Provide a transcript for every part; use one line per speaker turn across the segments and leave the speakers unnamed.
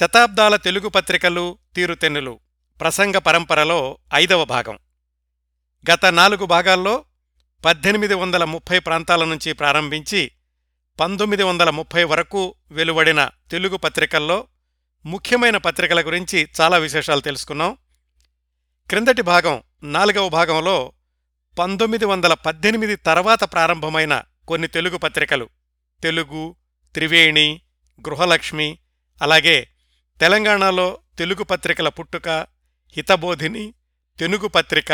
శతాబ్దాల తెలుగు పత్రికలు తీరుతెన్నులు. ప్రసంగ పరంపరలో ఐదవ భాగం. గత నాలుగు భాగాల్లో పద్దెనిమిది వందల ముప్పై ప్రాంతాల నుంచి ప్రారంభించి పంతొమ్మిది వందల ముప్పై వరకు వెలువడిన తెలుగు పత్రికల్లో ముఖ్యమైన పత్రికల గురించి చాలా విశేషాలు తెలుసుకున్నాం. క్రిందటి భాగం నాలుగవ భాగంలో పంతొమ్మిది వందల పద్దెనిమిది తర్వాత ప్రారంభమైన కొన్ని తెలుగు పత్రికలు. తెలుగు త్రివేణి గృహలక్ష్మి అలాగే తెలంగాణలో తెలుగు పత్రికల పుట్టుక హితబోధిని తెనుగు పత్రిక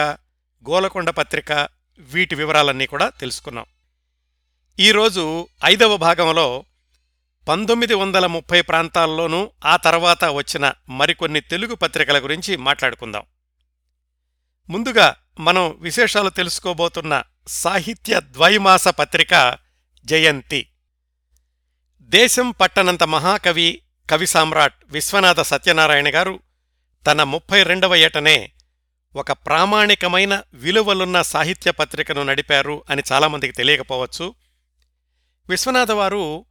గోలకొండ పత్రిక వీటి వివరాలన్నీ కూడా తెలుసుకున్నాం. ఈరోజు ఐదవ భాగంలో పంతొమ్మిది వందల ముప్పై ప్రాంతాల్లోనూ ఆ తర్వాత వచ్చిన మరికొన్ని తెలుగు పత్రికల గురించి మాట్లాడుకుందాం. ముందుగా మనం విశేషాలు తెలుసుకోబోతున్న సాహిత్య ద్వైమాస పత్రిక జయంతి. దేశం పట్టనంత మహాకవి కవి సామ్రాట్ విశ్వనాథ సత్యనారాయణ గారు తన ముప్పై రెండవ ఏటనే ఒక ప్రామాణికమైన విలువలున్న సాహిత్య పత్రికను నడిపారు అని చాలామందికి తెలియకపోవచ్చు. విశ్వనాథవారు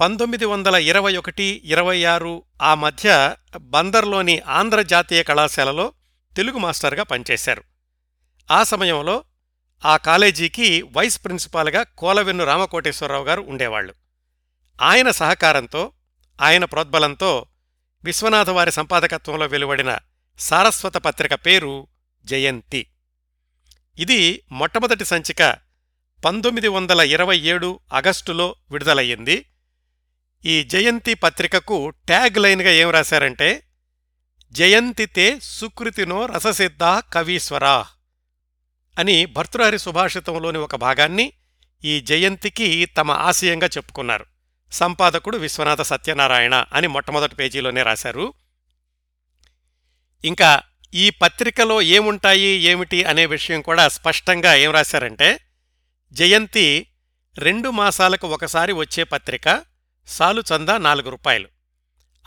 పంతొమ్మిది వందల ఇరవై ఒకటి ఇరవై ఆరు ఆ మధ్య బందర్లోని ఆంధ్ర జాతీయ కళాశాలలో తెలుగు మాస్టర్గా పనిచేశారు. ఆ సమయంలో ఆ కాలేజీకి వైస్ ప్రిన్సిపాల్గా కోలవెన్ను రామకోటేశ్వరరావు గారు ఉండేవాళ్ళు ఆయన సహకారంతో ఆయన ప్రోద్బలంతో విశ్వనాథవారి సంపాదకత్వంలో వెలువడిన సారస్వత పత్రిక పేరు జయంతి. ఇది మొట్టమొదటి సంచిక పంతొమ్మిది వందల ఇరవై ఏడు ఆగస్టులో విడుదలయ్యింది. ఈ జయంతి పత్రికకు ట్యాగ్ లైన్గా ఏం రాశారంటే జయంతితే సుకృతినో రససిద్ధా కవీశ్వరా అని భర్తృహరి సుభాషితంలోని ఒక భాగాన్ని ఈ జయంతికి తమ ఆశయంగా చెప్పుకున్నారు. సంపాదకుడు విశ్వనాథ సత్యనారాయణ అని మొట్టమొదటి పేజీలోనే రాశారు. ఇంకా ఈ పత్రికలో ఏముంటాయి ఏమిటి అనే విషయం కూడా స్పష్టంగా ఏం రాశారంటే జయంతి రెండు మాసాలకు ఒకసారి వచ్చే పత్రిక సాలుచందా నాలుగు రూపాయలు.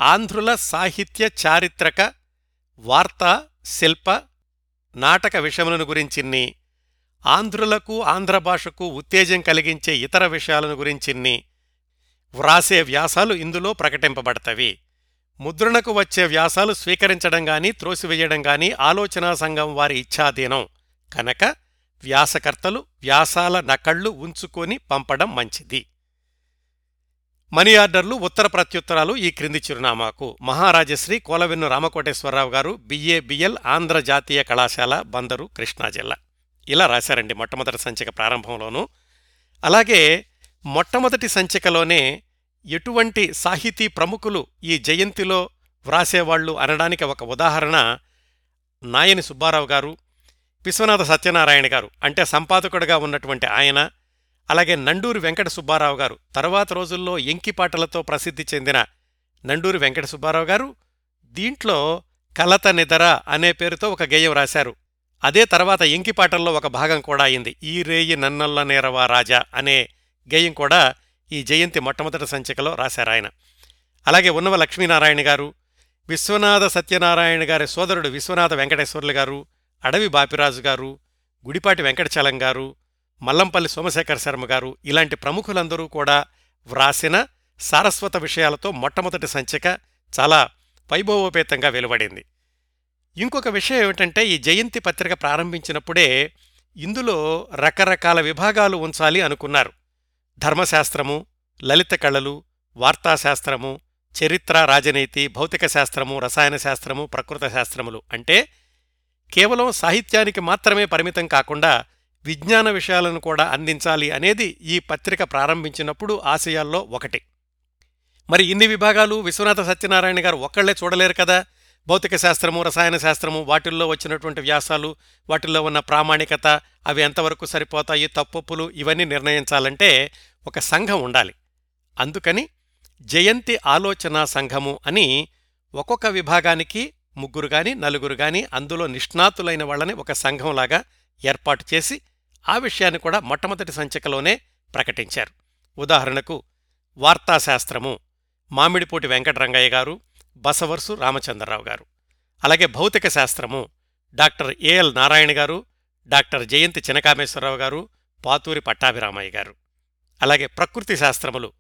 ఆంధ్రుల సాహిత్య చారిత్రక వార్తా శిల్ప నాటక విషయములను గురించిన్ని ఆంధ్రులకు ఆంధ్ర భాషకు ఉత్తేజం కలిగించే ఇతర విషయాలను గురించిన్ని వ్రాసే వ్యాసాలు ఇందులో ప్రకటింపబడతవి. ముద్రణకు వచ్చే వ్యాసాలు స్వీకరించడం గాని త్రోసివేయడం గాని ఆలోచనా సంఘం వారి ఇచ్ఛాధీనం. కనుక వ్యాసకర్తలు వ్యాసాల నకళ్ళు ఉంచుకొని పంపడం మంచిది. మనీ ఆర్డర్లు ఉత్తర ప్రత్యుత్తరాలు ఈ క్రింది చిరునామాకు. మహారాజశ్రీ కోలవెన్ను రామకోటేశ్వరరావు గారు బిఏ బిఎల్ ఆంధ్ర జాతీయ కళాశాల బందరు కృష్ణా జిల్లా. ఇలా రాశారండి మొట్టమొదటి సంచిక ప్రారంభంలోనూ. అలాగే మొట్టమొదటి సంచికలోనే ఎటువంటి సాహితీ ప్రముఖులు ఈ జయంతిలో వ్రాసేవాళ్ళు అనడానికి ఒక ఉదాహరణ నాయని సుబ్బారావు గారు విశ్వనాథ సత్యనారాయణ గారు అంటే సంపాదకుడిగా ఉన్నటువంటి ఆయన అలాగే నండూరి వెంకట సుబ్బారావు గారు. తర్వాత రోజుల్లో ఎంకిపాటలతో ప్రసిద్ధి చెందిన నండూరి వెంకట సుబ్బారావు గారు దీంట్లో కలత నిదర అనే పేరుతో ఒక గేయం రాశారు. అదే తర్వాత ఎంకిపాటల్లో ఒక భాగం కూడా అయింది. ఈ రేయి నన్నల్ల నేరవా రాజా అనే గేయం కూడా ఈ జయంతి మొట్టమొదటి సంచికలో రాశారాయన అలాగే ఉన్నవ లక్ష్మీనారాయణ గారు విశ్వనాథ సత్యనారాయణ గారి సోదరుడు విశ్వనాథ వెంకటేశ్వర్లు గారు అడవి బాపిరాజు గారు గుడిపాటి వెంకటచలం గారు మల్లంపల్లి సోమశేఖర శర్మ గారు ఇలాంటి ప్రముఖులందరూ కూడా వ్రాసిన సారస్వత విషయాలతో మొట్టమొదటి సంచిక చాలా వైభవోపేతంగా వెలువడింది. ఇంకొక విషయం ఏమిటంటే ఈ జయంతి పత్రిక ప్రారంభించినప్పుడే ఇందులో రకరకాల విభాగాలు ఉంచాలి అనుకున్నారు. ధర్మశాస్త్రము లలిత కళలు వార్తాశాస్త్రము చరిత్ర రాజనీతి భౌతిక శాస్త్రము రసాయన శాస్త్రము ప్రకృత శాస్త్రములు. అంటే కేవలం సాహిత్యానికి మాత్రమే పరిమితం కాకుండా విజ్ఞాన విషయాలను కూడా అందించాలి అనేది ఈ పత్రిక ప్రారంభించినప్పుడు ఆశయాల్లో ఒకటి. మరి ఇన్ని విభాగాలు విశ్వనాథ సత్యనారాయణ గారు ఒక్కళ్ళే చూడలేరు కదా? భౌతిక శాస్త్రము రసాయన శాస్త్రము వాటిల్లో వచ్చినటువంటి వ్యాసాలు వాటిల్లో ఉన్న ప్రామాణికత అవి ఎంతవరకు సరిపోతాయి తప్పొప్పులు ఇవన్నీ నిర్ణయించాలంటే ఒక సంఘం ఉండాలి. అందుకని జయంతి ఆలోచనా సంఘము అని ఒక్కొక్క విభాగానికి ముగ్గురు గాని నలుగురు గాని అందులో నిష్ణాతులైన వాళ్ళని ఒక సంఘంలాగా ఏర్పాటు చేసి ఆ విషయాన్ని కూడా మొట్టమొదటి సంచికలోనే ప్రకటించారు. ఉదాహరణకు వార్తాశాస్త్రము మామిడిపూటి వెంకటరంగయ్య గారు బసవర్సు రామచంద్రరావు గారు. అలాగే భౌతిక శాస్త్రము డాక్టర్ ఏఎల్ నారాయణ గారు డాక్టర్ జయంతి చినకామేశ్వరరావు గారు పాతూరి పట్టాభిరామయ్య గారు. అలాగే ప్రకృతి శాస్త్రములు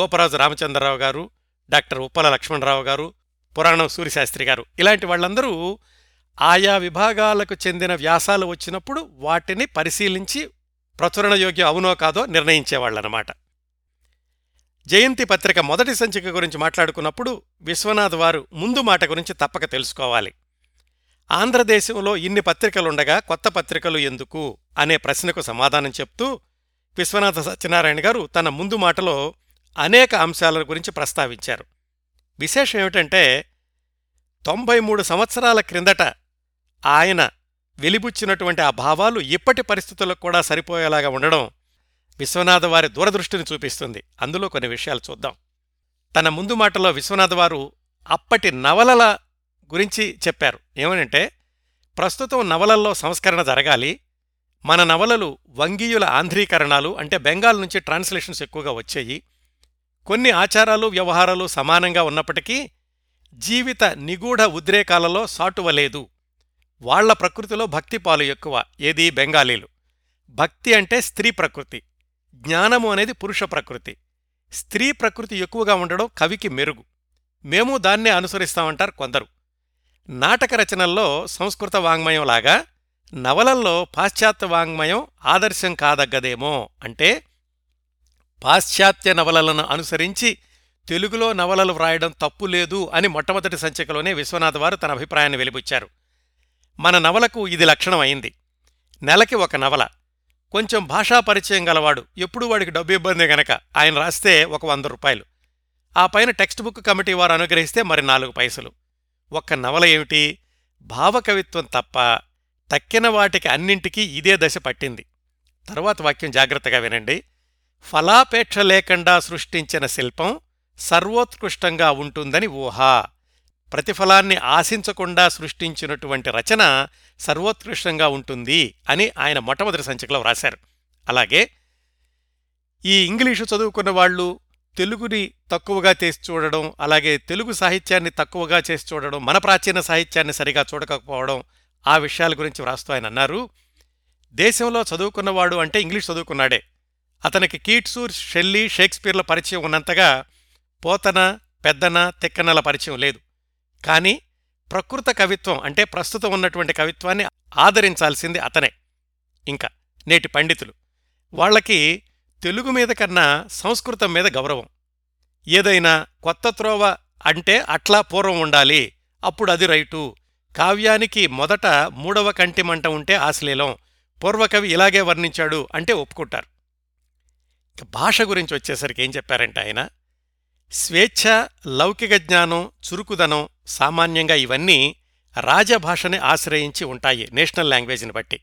గోపరాజు రామచంద్రరావు గారు డాక్టర్ ఉప్పల లక్ష్మణరావు గారు పురాణం సూర్యశాస్త్రి గారు. ఇలాంటి వాళ్ళందరూ ఆయా విభాగాలకు చెందిన వ్యాసాలు వచ్చినప్పుడు వాటిని పరిశీలించి ప్రచురణ యోగ్యం అవునో కాదో నిర్ణయించేవాళ్ళనమాట. జయంతి పత్రిక మొదటి సంచిక గురించి మాట్లాడుకున్నప్పుడు విశ్వనాథ్ వారు ముందు మాట గురించి తప్పక తెలుసుకోవాలి. ఆంధ్రదేశంలో ఇన్ని పత్రికలుండగా కొత్త పత్రికలు ఎందుకు? అనే ప్రశ్నకు సమాధానం చెప్తూ విశ్వనాథ సత్యనారాయణ గారు తన ముందు మాటలో అనేక అంశాల గురించి ప్రస్తావించారు. విశేషం ఏమిటంటే తొంభై మూడు సంవత్సరాల క్రిందట ఆయన వెలిబుచ్చినటువంటి ఆ భావాలు ఇప్పటి పరిస్థితులకు కూడా సరిపోయేలాగా ఉండడం విశ్వనాథ వారి దూరదృష్టిని చూపిస్తుంది. అందులో కొన్ని విషయాలు చూద్దాం. తన ముందు మాటలో విశ్వనాథ వారు అప్పటి నవలల గురించి చెప్పారు. ఏమనంటే ప్రస్తుతం నవలల్లో సంస్కరణ జరగాలి మన నవలలు వంగీయుల ఆంధ్రీకరణాలు అంటే బెంగాల్ నుంచి ట్రాన్స్లేషన్స్ ఎక్కువగా వచ్చాయి కొన్ని ఆచారాలు వ్యవహారాలు సమానంగా ఉన్నప్పటికీ జీవిత నిగూఢ ఉద్రేకాలలో సాటువలేదు. వాళ్ళ ప్రకృతిలో భక్తి పాలు ఎక్కువ ఏది బెంగాలీలు. భక్తి అంటే స్త్రీ ప్రకృతి. జ్ఞానము అనేది పురుష ప్రకృతి. స్త్రీ ప్రకృతి ఎక్కువగా ఉండడం కవికి మెరుగు. మేము దాన్నే అనుసరిస్తామంటారు కొందరు. నాటక రచనల్లో సంస్కృత వాంగ్మయంలాగా నవలల్లో పాశ్చాత్య వాంగ్మయం ఆదర్శం కాదగ్గదేమో అంటే పాశ్చాత్య నవలలను అనుసరించి తెలుగులో నవలలు వ్రాయడం తప్పు లేదు అని మొట్టమొదటి సంచికలోనే విశ్వనాథ్ వారు తన అభిప్రాయాన్ని వెలిబుచ్చారు. మన నవలకు ఇది లక్షణం అయింది. నెలకి ఒక నవల. కొంచెం భాషా పరిచయం గలవాడు. ఎప్పుడూ వాడికి డబ్బు ఇబ్బంది గనక ఆయన రాస్తే ఒక వంద రూపాయలు. ఆ పైన టెక్స్ట్ బుక్ కమిటీ వారు అనుగ్రహిస్తే మరి నాలుగు పైసలు. ఒక్క నవల ఏమిటి? భావకవిత్వం తప్ప తక్కిన వాటికి అన్నింటికీ ఇదే దశ పట్టింది. తరువాత వాక్యం జాగ్రత్తగా వినండి. ఫలాపేక్ష లేకుండా సృష్టించిన శిల్పం సర్వోత్కృష్టంగా ఉంటుందని ఊహ. ప్రతిఫలాన్ని ఆశించకుండా సృష్టించినటువంటి రచన సర్వోత్కృష్టంగా ఉంటుంది అని ఆయన మొట్టమొదటి సంచికలో వ్రాశారు. అలాగే ఈ ఇంగ్లీషు చదువుకున్న వాళ్ళు తెలుగుని తక్కువగా చేసి చూడడం అలాగే తెలుగు సాహిత్యాన్ని తక్కువగా చేసి చూడడం మన ప్రాచీన సాహిత్యాన్ని సరిగా చూడకపోవడం ఆ విషయాల గురించి వ్రాస్తూ ఆయన అన్నారు. దేశంలో చదువుకున్నవాడు అంటే ఇంగ్లీష్ చదువుకున్నాడే. అతనికి కీట్సు షెల్లీ షేక్స్పియర్ల పరిచయం ఉన్నంతగా పోతన పెద్దన తిక్కనల పరిచయం లేదు. కానీ ప్రకృత కవిత్వం అంటే ప్రస్తుతం ఉన్నటువంటి కవిత్వాన్ని ఆదరించాల్సింది అతనే. ఇంకా నేటి పండితులు. వాళ్ళకి తెలుగు మీద కన్నా సంస్కృతం మీద గౌరవం. ఏదైనా కొత్త త్రోవ అంటే అట్లా పూర్వం ఉండాలి అప్పుడు అది రైటు. కావ్యానికి మొదట మూడవ కంటి మంట ఉంటే ఆశ్లీలం పూర్వకవి ఇలాగే వర్ణించాడు అంటే ఒప్పుకుంటారు. భాష గురించి వచ్చేసరికి ఏం చెప్పారంటే ఆయన స్వేచ్ఛ లౌకిక జ్ఞానం చురుకుదనం సామాన్యంగా ఇవన్నీ రాజభాషని ఆశ్రయించి ఉంటాయి నేషనల్ లాంగ్వేజ్ని బట్టి.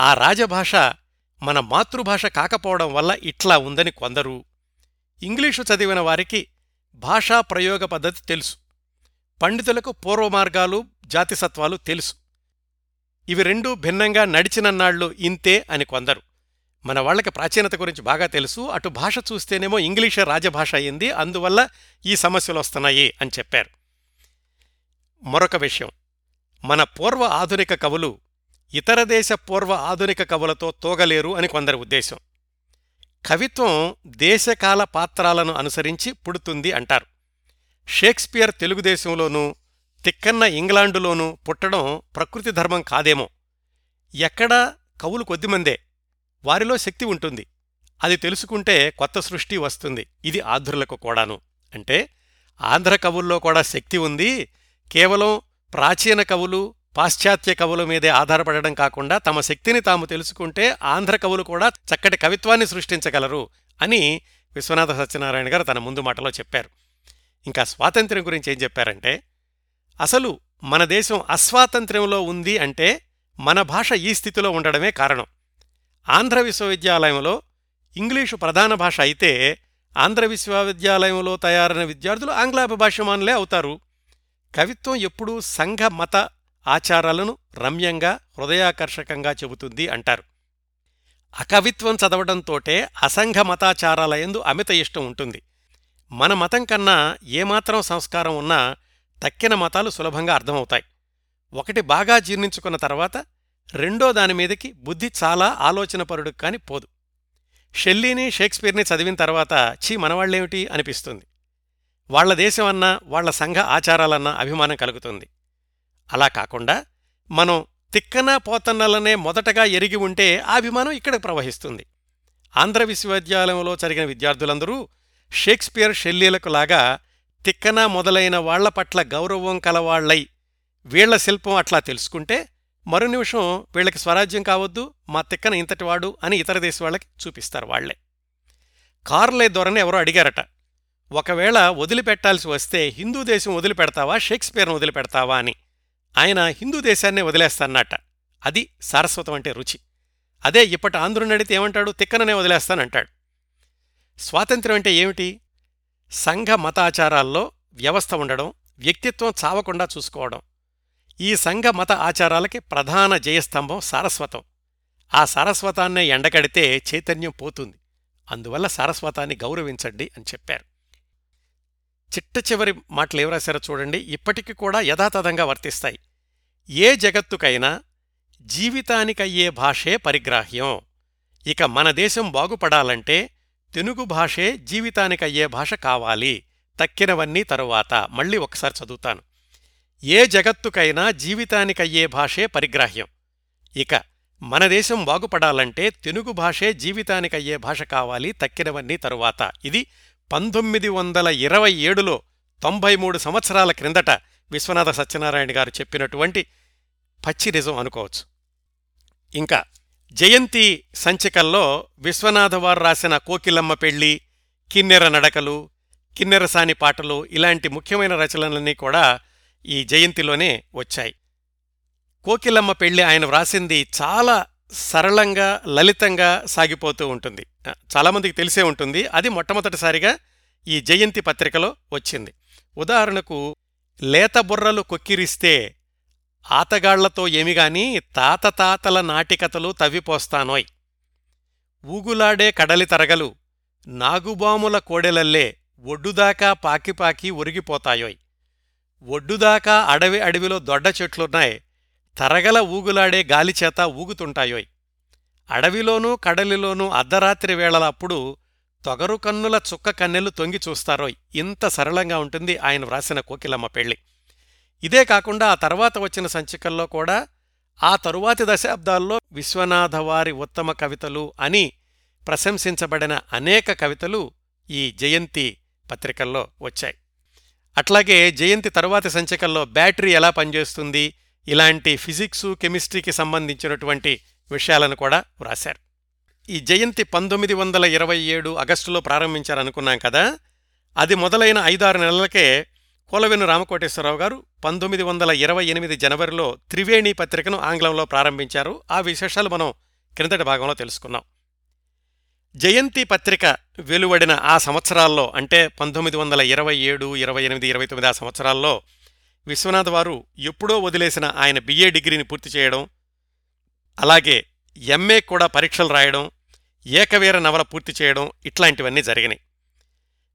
ఆ రాజభాష మన మాతృభాష కాకపోవడం వల్ల ఇట్లా ఉందని కొందరు ఇంగ్లీషు చదివిన వారికి భాషా ప్రయోగ పద్ధతి తెలుసు. పండితులకు పూర్వమార్గాలు జాతిసత్వాలు తెలుసు. ఇవి రెండూ భిన్నంగా నడిచినన్నాళ్ళు ఇంతే అని కొందరు. మన వాళ్ళకి ప్రాచీనత గురించి బాగా తెలుసు అటు భాష చూస్తేనేమో ఇంగ్లీషే రాజభాష అయింది అందువల్ల ఈ సమస్యలు వస్తున్నాయి అని చెప్పారు. మరొక విషయం. మన పూర్వ ఆధునిక కవులు ఇతర దేశ పూర్వ ఆధునిక కవులతో తోగలేరు అని కొందరి ఉద్దేశం. కవిత్వం దేశకాల పాత్రాలను అనుసరించి పుడుతుంది అంటారు. షేక్స్పియర్ తెలుగుదేశంలోనూ తిక్కన్న ఇంగ్లాండులోనూ పుట్టడం ప్రకృతి ధర్మం కాదేమో. ఎక్కడా కవులు కొద్దిమందే వారిలో శక్తి ఉంటుంది. అది తెలుసుకుంటే కొత్త సృష్టి వస్తుంది. ఇది ఆంధ్రులకు కూడాను. అంటే ఆంధ్ర కవుల్లో కూడా శక్తి ఉంది కేవలం ప్రాచీన కవులు పాశ్చాత్య కవుల మీదే ఆధారపడడం కాకుండా తమ శక్తిని తాము తెలుసుకుంటే ఆంధ్ర కవులు కూడా చక్కటి కవిత్వాన్ని సృష్టించగలరు అని విశ్వనాథ సత్యనారాయణ గారు తన ముందు మాటలో చెప్పారు. ఇంకా స్వాతంత్ర్యం గురించి ఏం చెప్పారంటే అసలు మన దేశం అస్వాతంత్ర్యంలో ఉంది అంటే మన భాష ఈ స్థితిలో ఉండడమే కారణం. ఆంధ్ర విశ్వవిద్యాలయంలో ఇంగ్లీషు ప్రధాన భాష అయితే ఆంధ్ర విశ్వవిద్యాలయంలో తయారైన విద్యార్థులు ఆంగ్లాభిభాషమానులే అవుతారు. కవిత్వం ఎప్పుడూ సంఘ మత ఆచారాలను రమ్యంగా హృదయాకర్షకంగా చెబుతుంది అంటారు. అకవిత్వం చదవడంతోటే అసంఘ మతాచారాలయందు అమిత ఇష్టం ఉంటుంది. మన మతం కన్నా ఏమాత్రం సంస్కారం ఉన్నా తక్కిన మతాలు సులభంగా అర్థమవుతాయి. ఒకటి బాగా జీర్ణించుకున్న తర్వాత రెండో దానిమీదకి బుద్ధి చాలా ఆలోచనపరుడు కాని పోదు. షెల్లీని షేక్స్పియర్ని చదివిన తర్వాత ఛీ మనవాళ్ళేమిటి అనిపిస్తుంది. వాళ్ళ దేశమన్నా వాళ్ళ సంఘ ఆచారాలన్నా అభిమానం కలుగుతుంది. అలా కాకుండా మనం తిక్కన పోతన్నలనే మొదటగా ఎరిగి ఉంటే ఆ అభిమానం ఇక్కడ ప్రవహిస్తుంది. ఆంధ్ర విశ్వవిద్యాలయంలో జరిగిన విద్యార్థులందరూ షేక్స్పియర్ షెల్లీలకు లాగా తిక్కన మొదలైన వాళ్ళ పట్ల గౌరవం కలవాళ్ళై వీళ్ళ శిల్పం అట్లా తెలుసుకుంటే మరో నిమిషం వీళ్ళకి స్వరాజ్యం కావద్దు మా తిక్కన ఇంతటివాడు అని ఇతర దేశ వాళ్ళకి చూపిస్తారు వాళ్ళే కార్లే ధోరణి ఎవరో అడిగారట. ఒకవేళ వదిలిపెట్టాల్సి వస్తే హిందూ దేశం వదిలిపెడతావా షేక్స్పియర్ను వదిలిపెడతావా అని. ఆయన హిందూ దేశాన్నే వదిలేస్తాన్నట అది సారస్వతం అంటే రుచి. అదే ఇప్పటి ఆంధ్రుని అడిగితే ఏమంటాడు? తిక్కననే వదిలేస్తానంటాడు. స్వాతంత్ర్యం అంటే ఏమిటి? సంఘ మతాచారాల్లో వ్యవస్థ ఉండడం వ్యక్తిత్వం చావకుండా చూసుకోవడం. ఈ సంఘ మత ఆచారాలకి ప్రధాన జయస్తంభం సారస్వతం. ఆ సారస్వతాన్నే ఎండకడితే చైతన్యం పోతుంది. అందువల్ల సారస్వతాన్ని గౌరవించండి అని చెప్పారు. చిట్ట చివరి మాటలు ఏం రాశారో చూడండి. ఇప్పటికీ కూడా యథాతథంగా వర్తిస్తాయి. ఏ జగత్తుకైనా జీవితానికయ్యే భాషే పరిగ్రాహ్యం. ఇక మన దేశం బాగుపడాలంటే తెలుగు భాషే జీవితానికయ్యే భాష కావాలి. తక్కినవన్నీ తరువాత. మళ్ళీ ఒకసారి చదువుతాను. ఏ జగత్తుకైనా జీవితానికయ్యే భాషే పరిగ్రాహ్యం. ఇక మన దేశం బాగుపడాలంటే తెలుగు భాషే జీవితానికయ్యే భాష కావాలి. తక్కినవన్నీ తరువాత. ఇది పంతొమ్మిది వందల ఇరవై ఏడులో తొంభై మూడు సంవత్సరాల క్రిందట విశ్వనాథ సత్యనారాయణ గారు చెప్పినటువంటి పచ్చి నిజం అనుకోవచ్చు. ఇంకా జయంతి సంచికల్లో విశ్వనాథవారు రాసిన కోకిలమ్మ పెళ్ళి కిన్నెర నడకలు కిన్నెరసాని పాటలు ఇలాంటి ముఖ్యమైన రచనలన్నీ కూడా ఈ జయంతిలోనే వచ్చాయి. కోకిలమ్మ పెళ్ళి ఆయన వ్రాసింది చాలా సరళంగా లలితంగా సాగిపోతూ ఉంటుంది. చాలామందికి తెలిసే ఉంటుంది. అది మొట్టమొదటిసారిగా ఈ జయంతి పత్రికలో వచ్చింది. ఉదాహరణకు లేత బుర్రలు కొక్కిరిస్తే ఆతగాళ్ళతో ఏమిగాని తాత తాతల నాటికతలు తవ్విపోస్తానోయ్. ఊగులాడే కడలి తరగలు నాగుబాముల కోడెలల్లే ఒడ్డుదాకా పాకిపాకి ఒరిగిపోతాయోయ్. ఒడ్డుదాకా అడవి అడవిలో దొడ్డ చెట్లున్నాయి. తరగల ఊగులాడే గాలిచేత ఊగుతుంటాయోయ్. అడవిలోనూ కడలిలోనూ అర్ధరాత్రి వేళలప్పుడు తొగరు కన్నుల చుక్క కన్నెలు తొంగి చూస్తారోయ్. ఇంత సరళంగా ఉంటుంది ఆయన వ్రాసిన కోకిలమ్మ పెళ్ళి ఇదే కాకుండా ఆ తర్వాత వచ్చిన సంచికల్లో కూడా ఆ తరువాతి దశాబ్దాల్లో విశ్వనాథవారి ఉత్తమ కవితలు అని ప్రశంసించబడిన అనేక కవితలు ఈ జయంతి పత్రికల్లో వచ్చాయి. అట్లాగే జయంతి తరువాతి సంచికల్లో బ్యాటరీ ఎలా పనిచేస్తుంది ఇలాంటి ఫిజిక్సు కెమిస్ట్రీకి సంబంధించినటువంటి విషయాలను కూడా వ్రాశారు. ఈ జయంతి పంతొమ్మిది వందల ఇరవై ఏడు ఆగస్టులో ప్రారంభించారనుకున్నాం కదా అది మొదలైన ఐదారు నెలలకే కోలవెను రామకోటేశ్వరరావు గారు పంతొమ్మిది వందల ఇరవై ఎనిమిది జనవరిలో త్రివేణి పత్రికను ఆంగ్లంలో ప్రారంభించారు. ఆ విశేషాలు మనం క్రిందటి భాగంలో తెలుసుకున్నాం జయంతి పత్రిక వెలువడిన ఆ సంవత్సరాల్లో అంటే పంతొమ్మిది వందల ఇరవై ఏడు ఇరవై ఎనిమిది ఇరవై తొమ్మిది ఆ సంవత్సరాల్లో విశ్వనాథ్ వారు ఎప్పుడో వదిలేసిన ఆయన బిఏ డిగ్రీని పూర్తి చేయడం అలాగే ఎంఏ కూడా పరీక్షలు రాయడం ఏకవీర నవల పూర్తి చేయడం ఇట్లాంటివన్నీ జరిగినాయి.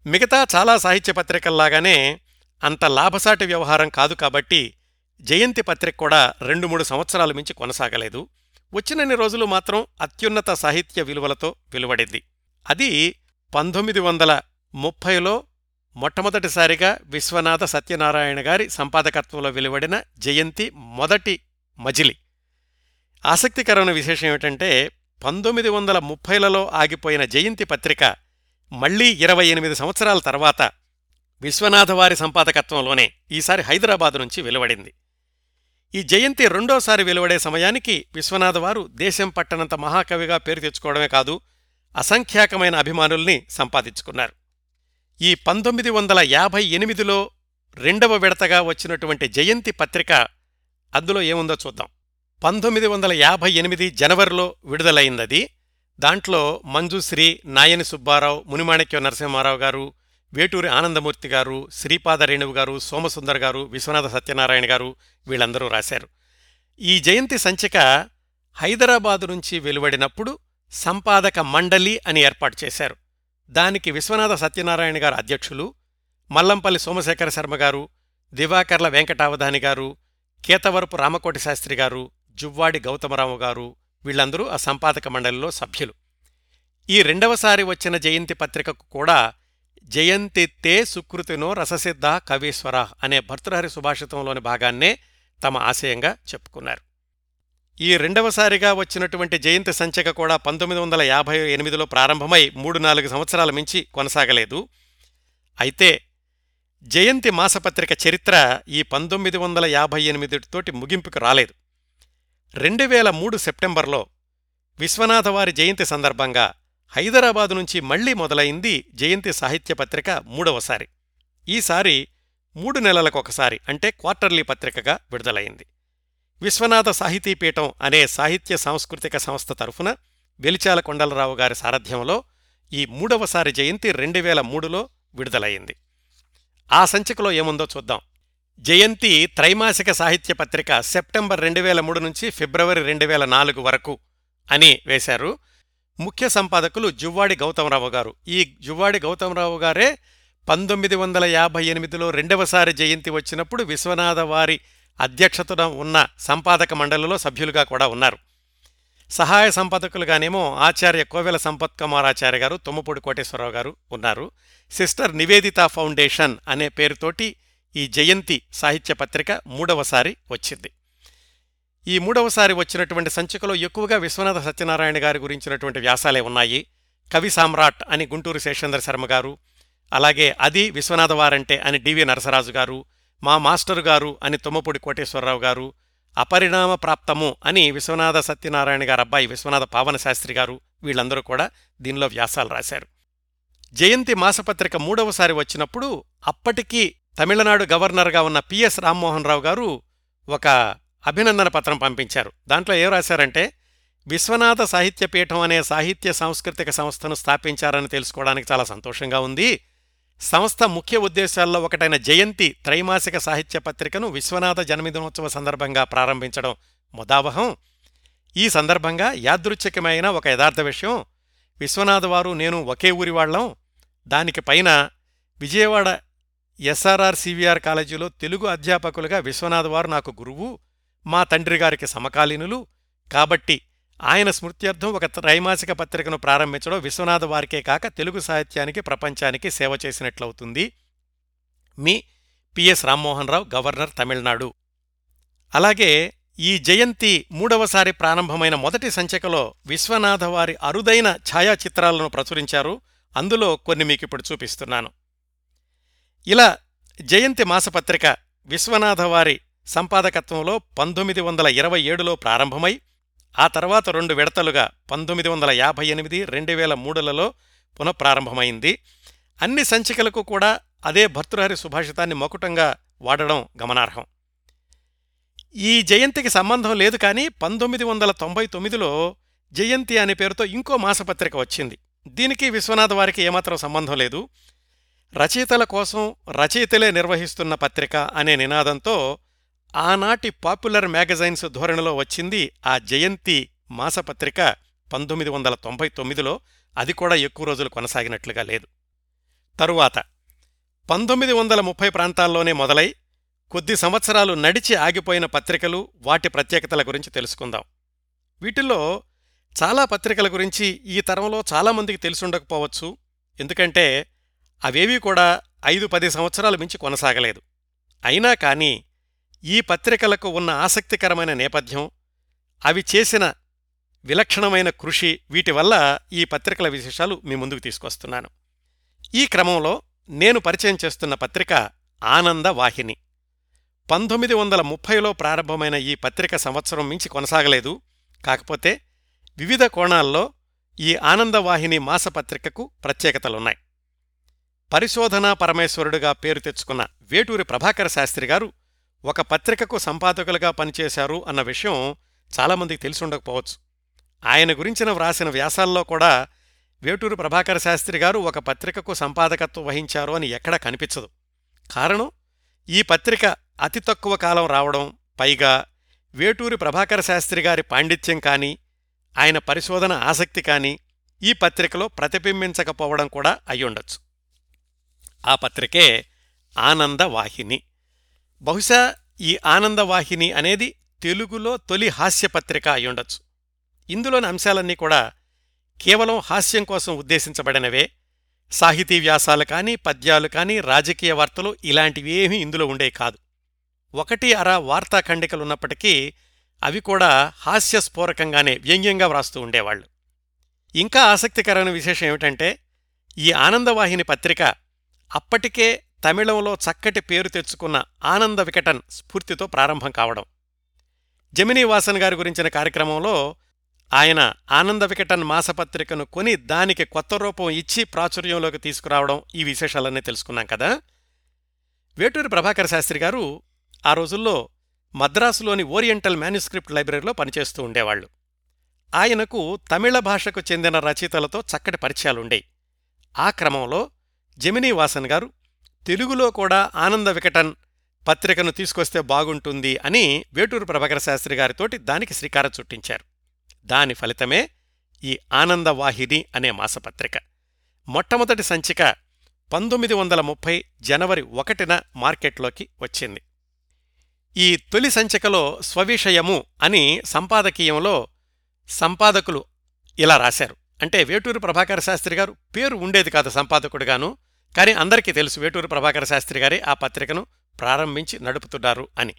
మిగతా చాలా సాహిత్య పత్రికల్లాగానే అంత లాభసాటి వ్యవహారం కాదు కాబట్టి జయంతి పత్రిక కూడా రెండు మూడు సంవత్సరాల మించి కొనసాగలేదు. వచ్చినన్ని రోజులు మాత్రం అత్యున్నత సాహిత్య విలువలతో వెలువడింది. అది పంతొమ్మిది వందల ముప్పైలో మొట్టమొదటిసారిగా విశ్వనాథ సత్యనారాయణ గారి సంపాదకత్వంలో వెలువడిన జయంతి మొదటి మజిలి. ఆసక్తికరమైన విశేషం ఏమిటంటే పంతొమ్మిది వందల ముప్పైలలో ఆగిపోయిన జయంతి పత్రిక మళ్ళీ ఇరవై ఎనిమిది సంవత్సరాల తర్వాత విశ్వనాథవారి సంపాదకత్వంలోనే ఈసారి హైదరాబాదు నుంచి వెలువడింది. ఈ జయంతి రెండోసారి వెలువడే సమయానికి విశ్వనాథవారు దేశం పట్టనంత మహాకవిగా పేరు తెచ్చుకోవడమే కాదు అసంఖ్యాకమైన అభిమానుల్ని సంపాదించుకున్నారు. ఈ పంతొమ్మిది వందల యాభై ఎనిమిదిలో రెండవ విడతగా వచ్చినటువంటి జయంతి పత్రిక అందులో ఏముందో చూద్దాం. పంతొమ్మిది వందల యాభై ఎనిమిది జనవరిలో విడుదలైందది. దాంట్లో మంజుశ్రీ నాయని సుబ్బారావు మునిమాణిక్య నరసింహారావు గారు వేటూరి ఆనందమూర్తి గారు శ్రీపాద రేణువు గారు సోమసుందర్ గారు విశ్వనాథ సత్యనారాయణ గారు వీళ్ళందరూ రాశారు. ఈ జయంతి సంచిక హైదరాబాదు నుంచి వెలువడినప్పుడు సంపాదక మండలి అని ఏర్పాటు చేశారు. దానికి విశ్వనాథ సత్యనారాయణ గారు అధ్యక్షులు మల్లంపల్లి సోమశేఖర శర్మ గారు దివాకర్ల వెంకటావధాని గారు కేతవరపు రామకోటి శాస్త్రి గారు జువ్వాడి గౌతమరావు గారు వీళ్ళందరూ ఆ సంపాదక మండలిలో సభ్యులు. ఈ రెండవసారి వచ్చిన జయంతి పత్రికకు కూడా జయంతిత్తే సుకృతినో రససిద్ధ కవీశ్వర అనే భర్తృహరి సుభాషితంలోని భాగాన్నే తమ ఆశయంగా చెప్పుకున్నారు. ఈ రెండవసారిగా వచ్చినటువంటి జయంతి సంచిక కూడా పంతొమ్మిది వందల యాభై ఎనిమిదిలో ప్రారంభమై మూడు నాలుగు సంవత్సరాల మించి కొనసాగలేదు. అయితే జయంతి మాసపత్రిక చరిత్ర ఈ పంతొమ్మిది వందల యాభై ఎనిమిదితోటి ముగింపుకు రాలేదు. రెండు వేల మూడు సెప్టెంబర్లో విశ్వనాథవారి జయంతి సందర్భంగా హైదరాబాదు నుంచి మళ్ళీ మొదలైంది జయంతి సాహిత్య పత్రిక మూడవసారి ఈసారి మూడు నెలలకొకసారి అంటే క్వార్టర్లీ పత్రికగా విడుదలైంది. విశ్వనాథ సాహితీపీఠం అనే సాహిత్య సాంస్కృతిక సంస్థ తరఫున వెలిచాల కొండలరావు గారి సారథ్యంలో ఈ మూడవసారి జయంతి రెండు వేల మూడులో విడుదలయ్యింది. ఆ సంచికలో ఏముందో చూద్దాం. జయంతి త్రైమాసిక సాహిత్య పత్రిక సెప్టెంబర్ రెండు వేల మూడు నుంచి ఫిబ్రవరి రెండు వేల నాలుగు వరకు అని వేశారు. ముఖ్య సంపాదకులు జువ్వాడి గౌతమరావు గారు. ఈ జువ్వాడి గౌతమరావు గారే పంతొమ్మిది వందల యాభై ఎనిమిదిలో రెండవసారి జయంతి వచ్చినప్పుడు విశ్వనాథ వారి అధ్యక్షతన ఉన్న సంపాదక మండలిలో సభ్యులుగా కూడా ఉన్నారు. సహాయ సంపాదకులుగానేమో ఆచార్య కోవెల సంపత్ కుమారాచార్య గారు తుమ్మపూడి కోటేశ్వరరావు గారు ఉన్నారు. సిస్టర్ నివేదిత ఫౌండేషన్ అనే పేరుతోటి ఈ జయంతి సాహిత్య పత్రిక మూడవసారి వచ్చింది. ఈ మూడవసారి వచ్చినటువంటి సంచికలో ఎక్కువగా విశ్వనాథ సత్యనారాయణ గారి గురించినటువంటి వ్యాసాలే ఉన్నాయి. కవి సామ్రాట్ అని గుంటూరు శేషేంద్ర శర్మ గారు అలాగే అది విశ్వనాథ వారంటే అని డివి నరసరాజు గారు మా మాస్టరు గారు అని తుమ్మపూడి కోటేశ్వరరావు గారు అపరిణామ ప్రాప్తము అని విశ్వనాథ సత్యనారాయణ గారు అబ్బాయి విశ్వనాథ పావన శాస్త్రి గారు వీళ్ళందరూ కూడా దీనిలో వ్యాసాలు రాశారు. జయంతి మాసపత్రిక మూడవసారి వచ్చినప్పుడు అప్పటికీ తమిళనాడు గవర్నర్గా ఉన్న పిఎస్ రామ్మోహన్ రావు గారు ఒక అభినందన పత్రం పంపించారు. దాంట్లో ఏం రాశారంటే విశ్వనాథ సాహిత్యపీఠం అనే సాహిత్య సాంస్కృతిక సంస్థను స్థాపించారని తెలుసుకోవడానికి చాలా సంతోషంగా ఉంది. సంస్థ ముఖ్య ఉద్దేశాల్లో ఒకటైన జయంతి త్రైమాసిక సాహిత్య పత్రికను విశ్వనాథ జన్మదినోత్సవ సందర్భంగా ప్రారంభించడం ముదావహం. ఈ సందర్భంగా యాదృచ్ఛికమైన ఒక యథార్థ విషయం విశ్వనాథ వారు నేను ఒకే ఊరి వాళ్ళం. దానికి పైన విజయవాడ ఎస్ఆర్ఆర్ సివిఆర్ కాలేజీలో తెలుగు అధ్యాపకులుగా విశ్వనాథ్ వారు నాకు గురువు మా తండ్రి గారికి సమకాలీనులు. కాబట్టి ఆయన స్మృత్యర్థం ఒక త్రైమాసిక పత్రికను ప్రారంభించడం విశ్వనాథ వారికే కాక తెలుగు సాహిత్యానికి ప్రపంచానికి సేవ చేసినట్లవుతుంది. మీ పిఎస్ రామ్మోహన్ రావు గవర్నర్ తమిళనాడు. అలాగే ఈ జయంతి మూడవసారి ప్రారంభమైన మొదటి సంచికలో విశ్వనాథ వారి అరుదైన ఛాయాచిత్రాలను ప్రచురించారు. అందులో కొన్ని మీకు ఇప్పుడు చూపిస్తున్నాను. ఇలా జయంతి మాసపత్రిక విశ్వనాథ వారి సంపాదకత్వంలో పంతొమ్మిది వందల ఇరవై ఏడులో ప్రారంభమై ఆ తర్వాత రెండు విడతలుగా పంతొమ్మిది వందల యాభై ఎనిమిది రెండు వేల మూడులలో పునఃప్రారంభమైంది. అన్ని సంచికలకు కూడా అదే భర్తృహరి సుభాషితాన్ని మకుటంగా వాడడం గమనార్హం. ఈ జయంతికి సంబంధం లేదు కానీ పంతొమ్మిది వందల తొంభై తొమ్మిదిలో జయంతి అనే పేరుతో ఇంకో మాసపత్రిక వచ్చింది. దీనికి విశ్వనాథ్ వారికి ఏమాత్రం సంబంధం లేదు. రచయితల కోసం రచయితలే నిర్వహిస్తున్న పత్రిక అనే నినాదంతో ఆనాటి పాపులర్ మ్యాగజైన్స్ ధోరణిలో వచ్చింది ఆ జయంతి మాసపత్రిక పంతొమ్మిది వందల తొంభై తొమ్మిదిలో. అది కూడా ఎక్కువ రోజులు కొనసాగినట్లుగా లేదు. తరువాత పంతొమ్మిది వందల ముప్పై ప్రాంతాల్లోనే మొదలై కొద్ది సంవత్సరాలు నడిచి ఆగిపోయిన పత్రికలు వాటి ప్రత్యేకతల గురించి తెలుసుకుందాం. వీటిల్లో చాలా పత్రికల గురించి ఈ తరంలో చాలామందికి తెలుసుండకపోవచ్చు ఎందుకంటే అవేవీ కూడా ఐదు పది సంవత్సరాలు మించి కొనసాగలేదు. అయినా కానీ ఈ పత్రికలకు ఉన్న ఆసక్తికరమైన నేపథ్యం అవి చేసిన విలక్షణమైన కృషి వీటి వల్ల ఈ పత్రికల విశేషాలు మీ ముందుకు తీసుకొస్తున్నాను. ఈ క్రమంలో నేను పరిచయం చేస్తున్న పత్రిక ఆనంద వాహిని. పంతొమ్మిది వందల ముప్పైలో ప్రారంభమైన ఈ పత్రిక సంవత్సరం మించి కొనసాగలేదు. కాకపోతే వివిధ కోణాల్లో ఈ ఆనందవాహిని మాసపత్రికకు ప్రత్యేకతలున్నాయి. పరిశోధనా పరమేశ్వరుడుగా పేరు తెచ్చుకున్న వేటూరి ప్రభాకర శాస్త్రి గారు ఒక పత్రికకు సంపాదకులుగా పనిచేశారు అన్న విషయం చాలామందికి తెలిసుండకపోవచ్చు ఆయన గురించిన వ్రాసిన వ్యాసాల్లో కూడా వేటూరు ప్రభాకర శాస్త్రి గారు ఒక పత్రికకు సంపాదకత్వం వహించారు అని ఎక్కడా కనిపించదు. కారణం ఈ పత్రిక అతి తక్కువ కాలం రావడం పైగా వేటూరి ప్రభాకర శాస్త్రి గారి పాండిత్యం కాని ఆయన పరిశోధన ఆసక్తి కాని ఈ పత్రికలో ప్రతిబింబించకపోవడం కూడా అయ్యుండొచ్చు. ఆ పత్రికే ఆనంద వాహిని బహుశా ఈ ఆనందవాహిని అనేది తెలుగులో తొలి హాస్యపత్రిక అయ్యుండొచ్చు ఇందులోని అంశాలన్నీ కూడా కేవలం హాస్యం కోసం ఉద్దేశించబడినవే. సాహితీ వ్యాసాలు కానీ పద్యాలు కానీ రాజకీయ వార్తలు ఇలాంటివేమీ ఇందులో ఉండే కాదు. ఒకటి అర వార్తా ఖండికలున్నప్పటికీ అవి కూడా హాస్యస్ఫోరకంగానే వ్యంగ్యంగా వ్రాస్తూ ఉండేవాళ్ళు ఇంకా ఆసక్తికరమైన విశేషం ఏమిటంటే ఈ ఆనందవాహిని పత్రిక అప్పటికే తమిళంలో చక్కటి పేరు తెచ్చుకున్న ఆనంద వికటన్ స్ఫూర్తితో ప్రారంభం కావడం. జమినీ వాసన్ గారి గురించిన కార్యక్రమంలో ఆయన ఆనంద వికటన్ మాసపత్రికను కొని దానికి కొత్త రూపం ఇచ్చి ప్రాచుర్యంలోకి తీసుకురావడం ఈ విశేషాలన్నీ తెలుసుకున్నాం కదా. వేటూరి ప్రభాకర శాస్త్రి గారు ఆ రోజుల్లో మద్రాసులోని ఓరియంటల్ మాన్యుస్క్రిప్ట్ లైబ్రరీలో పనిచేస్తూ ఉండేవాళ్ళు ఆయనకు తమిళ భాషకు చెందిన రచయితలతో చక్కటి పరిచయాలుండే ఆ క్రమంలో జమినీ వాసన్ గారు తెలుగులో కూడా ఆనంద వికటన్ పత్రికను తీసుకొస్తే బాగుంటుంది అని వేటూరు ప్రభాకర శాస్త్రి గారితోటి దానికి శ్రీకారం చుట్టించారు. దాని ఫలితమే ఈ ఆనందవాహిని అనే మాసపత్రిక. మొట్టమొదటి సంచిక పంతొమ్మిది వందల ముప్పై జనవరి ఒకటిన మార్కెట్లోకి వచ్చింది. ఈ తొలి సంచికలో స్వవిషయము అని సంపాదకీయంలో సంపాదకులు ఇలా రాశారు. అంటే వేటూరు ప్రభాకర శాస్త్రి గారు పేరు ఉండేది కాదు సంపాదకుడుగాను కానీ అందరికీ తెలుసు వేటూరు ప్రభాకర శాస్త్రి గారే ఆ పత్రికను ప్రారంభించి నడుపుతున్నారు అని.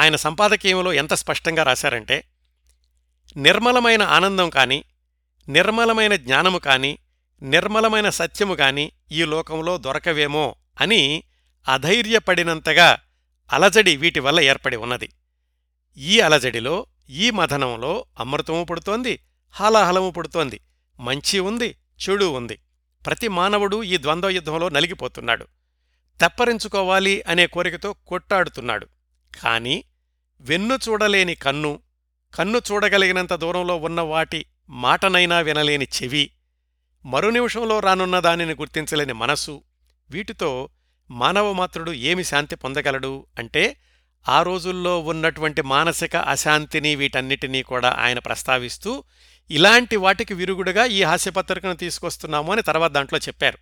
ఆయన సంపాదకీయంలో ఎంత స్పష్టంగా రాశారంటే నిర్మలమైన ఆనందం కాని నిర్మలమైన జ్ఞానము కాని నిర్మలమైన సత్యము కానీ ఈ లోకంలో దొరకవేమో అని అధైర్యపడినంతగా అలజడి వీటి వల్ల ఏర్పడి ఉన్నది. ఈ అలజడిలో ఈ మథనంలో అమృతము పుడుతోంది హాలాహలము పుడుతోంది మంచి ఉంది చెడు ఉంది. ప్రతి మానవుడు ఈ ద్వంద్వ యుద్ధంలో నలిగిపోతున్నాడు. తెప్పరించుకోవాలి అనే కోరికతో కొట్టాడుతున్నాడు. కాని వెన్ను చూడలేని కన్ను కన్ను చూడగలిగినంత దూరంలో ఉన్న వాటి మాటనైనా వినలేని చెవి మరు నిమిషంలో రానున్న దానిని గుర్తించలేని మనసు వీటితో మానవమాత్రుడు ఏమి శాంతి పొందగలడు అంటే ఆ రోజుల్లో ఉన్నటువంటి మానసిక అశాంతిని వీటన్నిటినీ కూడా ఆయన ప్రస్తావిస్తూ ఇలాంటి వాటికి విరుగుడుగా ఈ హాస్యపత్రికను తీసుకొస్తున్నాము అని తర్వాత దాంట్లో చెప్పారు.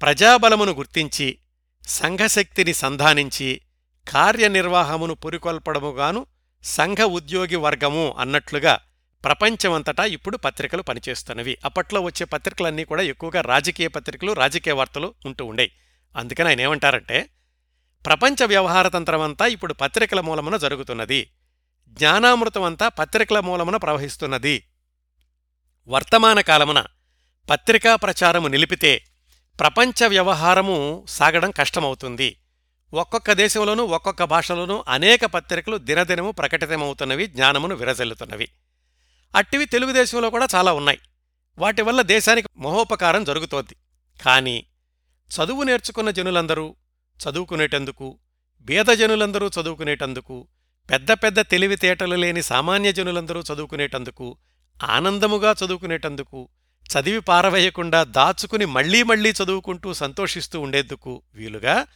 ప్రజాబలమును గుర్తించి సంఘశక్తిని సంధానించి కార్యనిర్వాహమును పురికొల్పడముగాను సంఘ ఉద్యోగి వర్గము అన్నట్లుగా ప్రపంచమంతటా ఇప్పుడు పత్రికలు పనిచేస్తున్నవి. అప్పట్లో వచ్చే పత్రికలన్నీ కూడా ఎక్కువగా రాజకీయ పత్రికలు రాజకీయ వార్తలు ఉంటూ ఉండేవి అందుకని ఆయన ఏమంటారంటే ప్రపంచ వ్యవహారతంత్రమంతా ఇప్పుడు పత్రికల మూలమున జరుగుతున్నది. జ్ఞానామృతమంతా పత్రికల మూలమున ప్రవహిస్తున్నది. వర్తమాన కాలమున పత్రికా ప్రచారము నిలిపితే ప్రపంచ వ్యవహారము సాగడం కష్టమవుతుంది. ఒక్కొక్క దేశంలోనూ ఒక్కొక్క భాషలోనూ అనేక పత్రికలు దినదినము ప్రకటితమవుతున్నవి జ్ఞానమును విరజల్లుతున్నవి. అట్టివి తెలుగుదేశంలో కూడా చాలా ఉన్నాయి. వాటి వల్ల దేశానికి మహోపకారం జరుగుతోంది. కానీ చదువు నేర్చుకున్న జనులందరూ చదువుకునేటందుకు బీదజనులందరూ చదువుకునేటందుకు పెద్ద పెద్ద తెలివితేటలు లేని సామాన్య జనులందరూ చదువుకునేటందుకు ఆనందముగా చదువుకునేటందుకు చదివి పారవేయకుండా దాచుకుని మళ్ళీ మళ్ళీ చదువుకుంటూ సంతోషిస్తూ ఉండేందుకు వీలుగా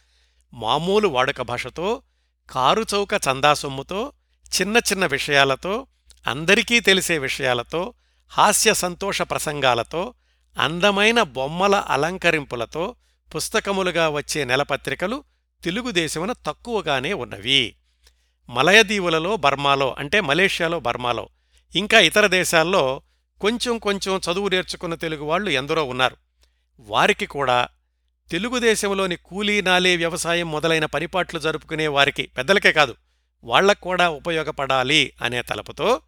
మామూలు వాడుక భాషతో కారు చౌక చందాసొమ్ముతో చిన్న చిన్న విషయాలతో అందరికీ తెలిసే విషయాలతో హాస్య సంతోష ప్రసంగాలతో అందమైన బొమ్మల అలంకరింపులతో పుస్తకములుగా వచ్చే నెలపత్రికలు తెలుగుదేశమున తక్కువగానే ఉన్నవి. మలయదీవులలో బర్మాలో అంటే మలేషియాలో బర్మాలో ఇంకా ఇతర దేశాల్లో కొంచెం కొంచెం చదువు నేర్చుకున్న తెలుగువాళ్ళు ఎందరో ఉన్నారు. వారికి కూడా తెలుగుదేశంలోని కూలీనాలే వ్యవసాయం మొదలైన పరిపాట్లు జరుపుకునే వారికి పెద్దలకే కాదు వాళ్ళకు కూడా ఉపయోగపడాలి అనే తలపుతో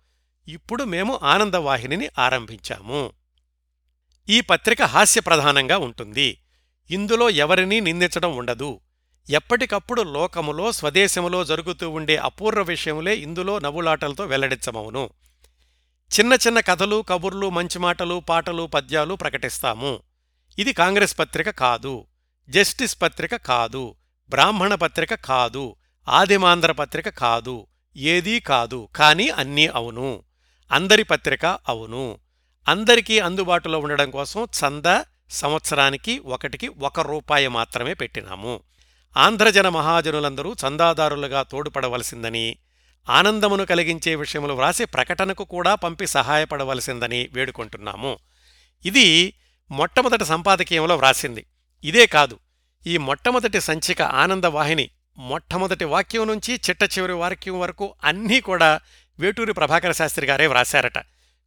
ఇప్పుడు మేము ఆనందవాహినిని ఆరంభించాము. ఈ పత్రిక హాస్యప్రధానంగా ఉంటుంది. ఇందులో ఎవరినీ నిందించడం ఉండదు. ఎప్పటికప్పుడు లోకములో స్వదేశములో జరుగుతూ ఉండే అపూర్వ విషయములే ఇందులో నవ్వులాటలతో వెల్లడించమవును. చిన్న చిన్న కథలు కబుర్లు మంచి మాటలు పాటలు పద్యాలు ప్రకటిస్తాము. ఇది కాంగ్రెస్ పత్రిక కాదు జస్టిస్ పత్రిక కాదు బ్రాహ్మణ పత్రిక కాదు ఆదిమాంధ్ర పత్రిక కాదు ఏదీ కాదు కానీ అన్నీ అవును. అందరి పత్రిక అవును. అందరికీ అందుబాటులో ఉండడం కోసం చంద సంవత్సరానికి ఒకటికి ఒక రూపాయి మాత్రమే పెట్టినాము. ఆంధ్రజన మహాజనులందరూ చందాదారులుగా తోడ్పడవలసిందని ఆనందమును కలిగించే విషయములు వ్రాసి ప్రకటనకు కూడా పంపి సహాయపడవలసిందని వేడుకుంటున్నాము. ఇది మొట్టమొదటి సంపాదకీయంలో వ్రాసింది. ఇదే కాదు ఈ మొట్టమొదటి సంచిక ఆనందవాహిని మొట్టమొదటి వాక్యం నుంచి చిట్ట చివరి వాక్యం వరకు అన్నీ కూడా వేటూరి ప్రభాకర శాస్త్రి గారే వ్రాశారట.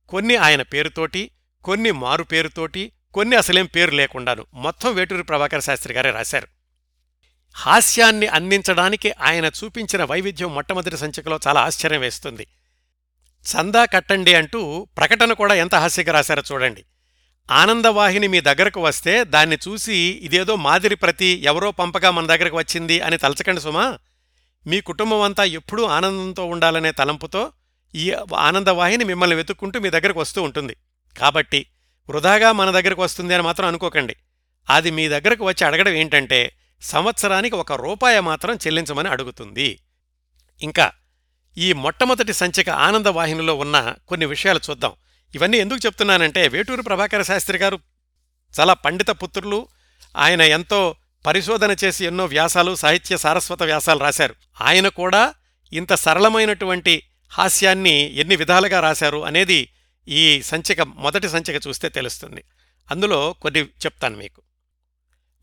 కొన్ని ఆయన పేరుతోటి కొన్ని మారు పేరుతోటి కొన్ని అసలేం పేరు లేకుండాను మొత్తం వేటూరి ప్రభాకర శాస్త్రి గారే రాశారు. హాస్యాన్ని అందించడానికి ఆయన చూపించిన వైవిధ్యం మొట్టమొదటి సంచికలో చాలా ఆశ్చర్యం వేస్తుంది. చందా కట్టండి అంటూ ప్రకటన కూడా ఎంత హాస్యంగా రాశారో చూడండి. ఆనందవాహిని మీ దగ్గరకు వస్తే దాన్ని చూసి ఇదేదో మాదిరి ప్రతి ఎవరో పంపగా మన దగ్గరకు వచ్చింది అని తలచకండి సుమా. మీ కుటుంబం అంతా ఎప్పుడూ ఆనందంతో ఉండాలనే తలంపుతో ఈ ఆనందవాహిని మిమ్మల్ని వెతుక్కుంటూ మీ దగ్గరకు వస్తూ ఉంటుంది. కాబట్టి వృధాగా మన దగ్గరకు వస్తుంది అని మాత్రం అనుకోకండి. అది మీ దగ్గరకు వచ్చి అడగడం ఏంటంటే సంవత్సరానికి ఒక రూపాయి మాత్రం చెల్లించమని అడుగుతుంది. ఇంకా ఈ మొట్టమొదటి సంచిక ఆనందవాహినిలో ఉన్న కొన్ని విషయాలు చూద్దాం. ఇవన్నీ ఎందుకు చెప్తున్నానంటే వేటూరు ప్రభాకర శాస్త్రి గారు చాలా పండిత పుత్రులు. ఆయన ఎంతో పరిశోధన చేసి ఎన్నో వ్యాసాలు సాహిత్య సారస్వత వ్యాసాలు రాశారు. ఆయన కూడా ఇంత సరళమైనటువంటి హాస్యాన్ని ఎన్ని విధాలుగా రాశారు అనేది ఈ సంచిక మొదటి సంచిక చూస్తే తెలుస్తుంది. అందులో కొన్ని చెప్తాను మీకు.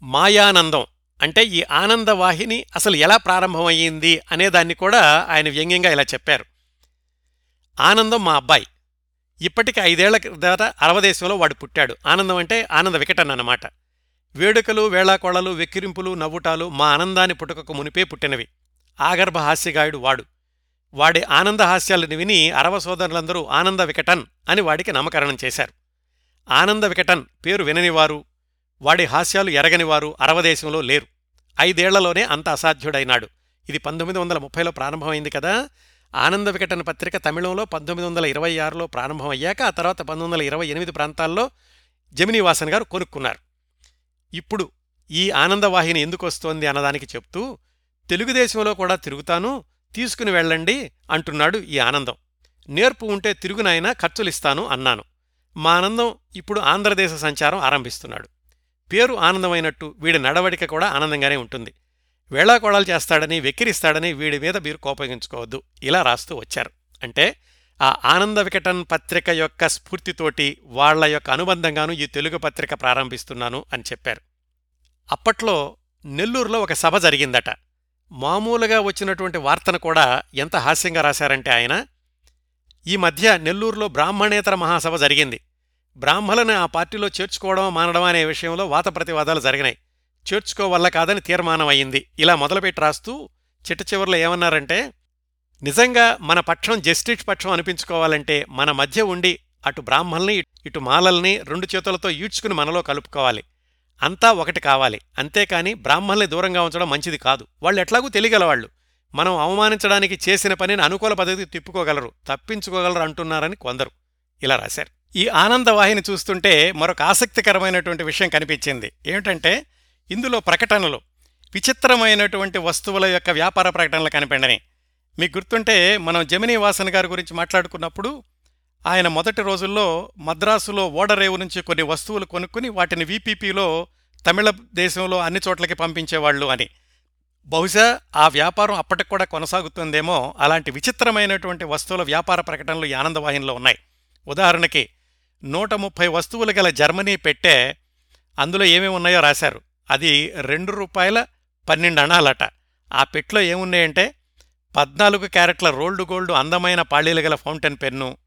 మాయానందం అంటే ఈ ఆనందవాహిని అసలు ఎలా ప్రారంభమయ్యింది అనేదాన్ని కూడా ఆయన వ్యంగ్యంగా ఇలా చెప్పారు. ఆనందం మా అబ్బాయి. ఇప్పటికి ఐదేళ్ళ క్రిందట అరవదేశంలో వాడు పుట్టాడు. ఆనందం అంటే ఆనంద వికటన్ అన్నమాట. వేడుకలు వేళాకోళలు వెక్కిరింపులు నవ్వుటాలు మా ఆనందాన్ని పుట్టుకకు మునిపే పుట్టినవి. ఆగర్భ హాస్యగాయుడు వాడు. వాడి ఆనంద హాస్యాలను విని అరవ సోదరులందరూ ఆనంద వికటన్ అని వాడికి నామకరణం చేశారు. ఆనంద వికటన్ పేరు విననివారు వాడి హాస్యాలు ఎరగనివారు అరవదేశంలో లేరు. ఐదేళ్ళలోనే అంత అసాధ్యుడైనాడు. ఇది పంతొమ్మిది వందల ముప్పైలో ప్రారంభమైంది కదా? ఆనంద వికటన పత్రిక తమిళంలో పంతొమ్మిది వందల ఇరవై ఆరులో ప్రారంభమయ్యాక ఆ తర్వాత పంతొమ్మిది వందల ఇరవై ఎనిమిది ప్రాంతాల్లో జమినీవాసన్ గారు కొనుక్కున్నారు. ఇప్పుడు ఈ ఆనందవాహిని ఎందుకు వస్తోంది అన్నదానికి చెప్తూ తెలుగుదేశంలో కూడా తిరుగుతాను తీసుకుని వెళ్ళండి అంటున్నాడు ఈ ఆనందం. నేర్పు ఉంటే తిరుగునైనా ఖర్చులిస్తాను అన్నాను. మా ఆనందం ఇప్పుడు ఆంధ్రదేశ సంచారం ఆరంభిస్తున్నాడు. పేరు ఆనందమైనట్టు వీడి నడవడిక కూడా ఆనందంగానే ఉంటుంది. వేళాకోళాలు చేస్తాడని వెక్కిరిస్తాడని వీడి మీద మీరు కోపగించుకోవద్దు. ఇలా రాస్తూ వచ్చారు. అంటే ఆ ఆనంద వికటన్ పత్రిక యొక్క స్ఫూర్తితోటి వాళ్ళ యొక్క అనుబంధంగాను ఈ తెలుగు పత్రిక ప్రారంభిస్తున్నాను అని చెప్పారు. అప్పట్లో నెల్లూరులో ఒక సభ జరిగిందట. మామూలుగా వచ్చినటువంటి వార్తను కూడా ఎంత హాస్యంగా రాశారంటే ఆయన ఈ మధ్య నెల్లూరులో బ్రాహ్మణేతర మహాసభ జరిగింది. బ్రాహ్మలను ఆ పార్టీలో చేర్చుకోవడం మానడం అనే విషయంలో వాత ప్రతివాదాలు జరిగినాయి. చేర్చుకోవల్ల కాదని తీర్మానం అయింది ఇలా మొదలుపెట్టి రాస్తూ చిట్ట చివరిలో ఏమన్నారంటే నిజంగా మన పక్షం జస్టిస్ పక్షం అనిపించుకోవాలంటే మన మధ్య ఉండి అటు బ్రాహ్మల్ని ఇటు మాలల్ని రెండు చేతులతో ఈడ్చుకుని మనలో కలుపుకోవాలి. అంతా ఒకటి కావాలి. అంతేకాని బ్రాహ్మల్ని దూరంగా ఉంచడం మంచిది కాదు. వాళ్ళు ఎట్లాగూ తెలియగలవాళ్ళు. మనం అవమానించడానికి చేసిన పనిని అనుకూల పద్ధతికి తిప్పుకోగలరు తప్పించుకోగలరు అంటున్నారని కొందరు. ఇలా రాశారు. ఈ ఆనందవాహిని చూస్తుంటే మరొక ఆసక్తికరమైనటువంటి విషయం కనిపించింది. ఏమిటంటే ఇందులో ప్రకటనలు విచిత్రమైనటువంటి వస్తువుల యొక్క వ్యాపార ప్రకటనలు కనిపెండని మీకు గుర్తుంటే మనం జమినీ వాసన్ గారి గురించి మాట్లాడుకున్నప్పుడు ఆయన మొదటి రోజుల్లో మద్రాసులో ఓడరేవు నుంచి కొన్ని వస్తువులు కొనుక్కుని వాటిని వీపీపీలో తమిళ దేశంలో అన్ని చోట్లకి పంపించేవాళ్ళు అని. బహుశా ఆ వ్యాపారం అప్పటికి కూడా కొనసాగుతుందేమో అలాంటి విచిత్రమైనటువంటి వస్తువుల వ్యాపార ప్రకటనలు ఈ ఆనందవాహినిలో ఉన్నాయి. ఉదాహరణకి నూట ముప్పై వస్తువులు గల జర్మనీ పెట్టే అందులో ఏమేమి ఉన్నాయో రాశారు. అది రెండు రూపాయల పన్నెండు అణాలట. ఆ పెట్లో ఏమున్నాయంటే పద్నాలుగు క్యారెట్ల రోల్డ్ గోల్డ్ అందమైన పాళీలు గల ఫౌంటైన్ పెన్ను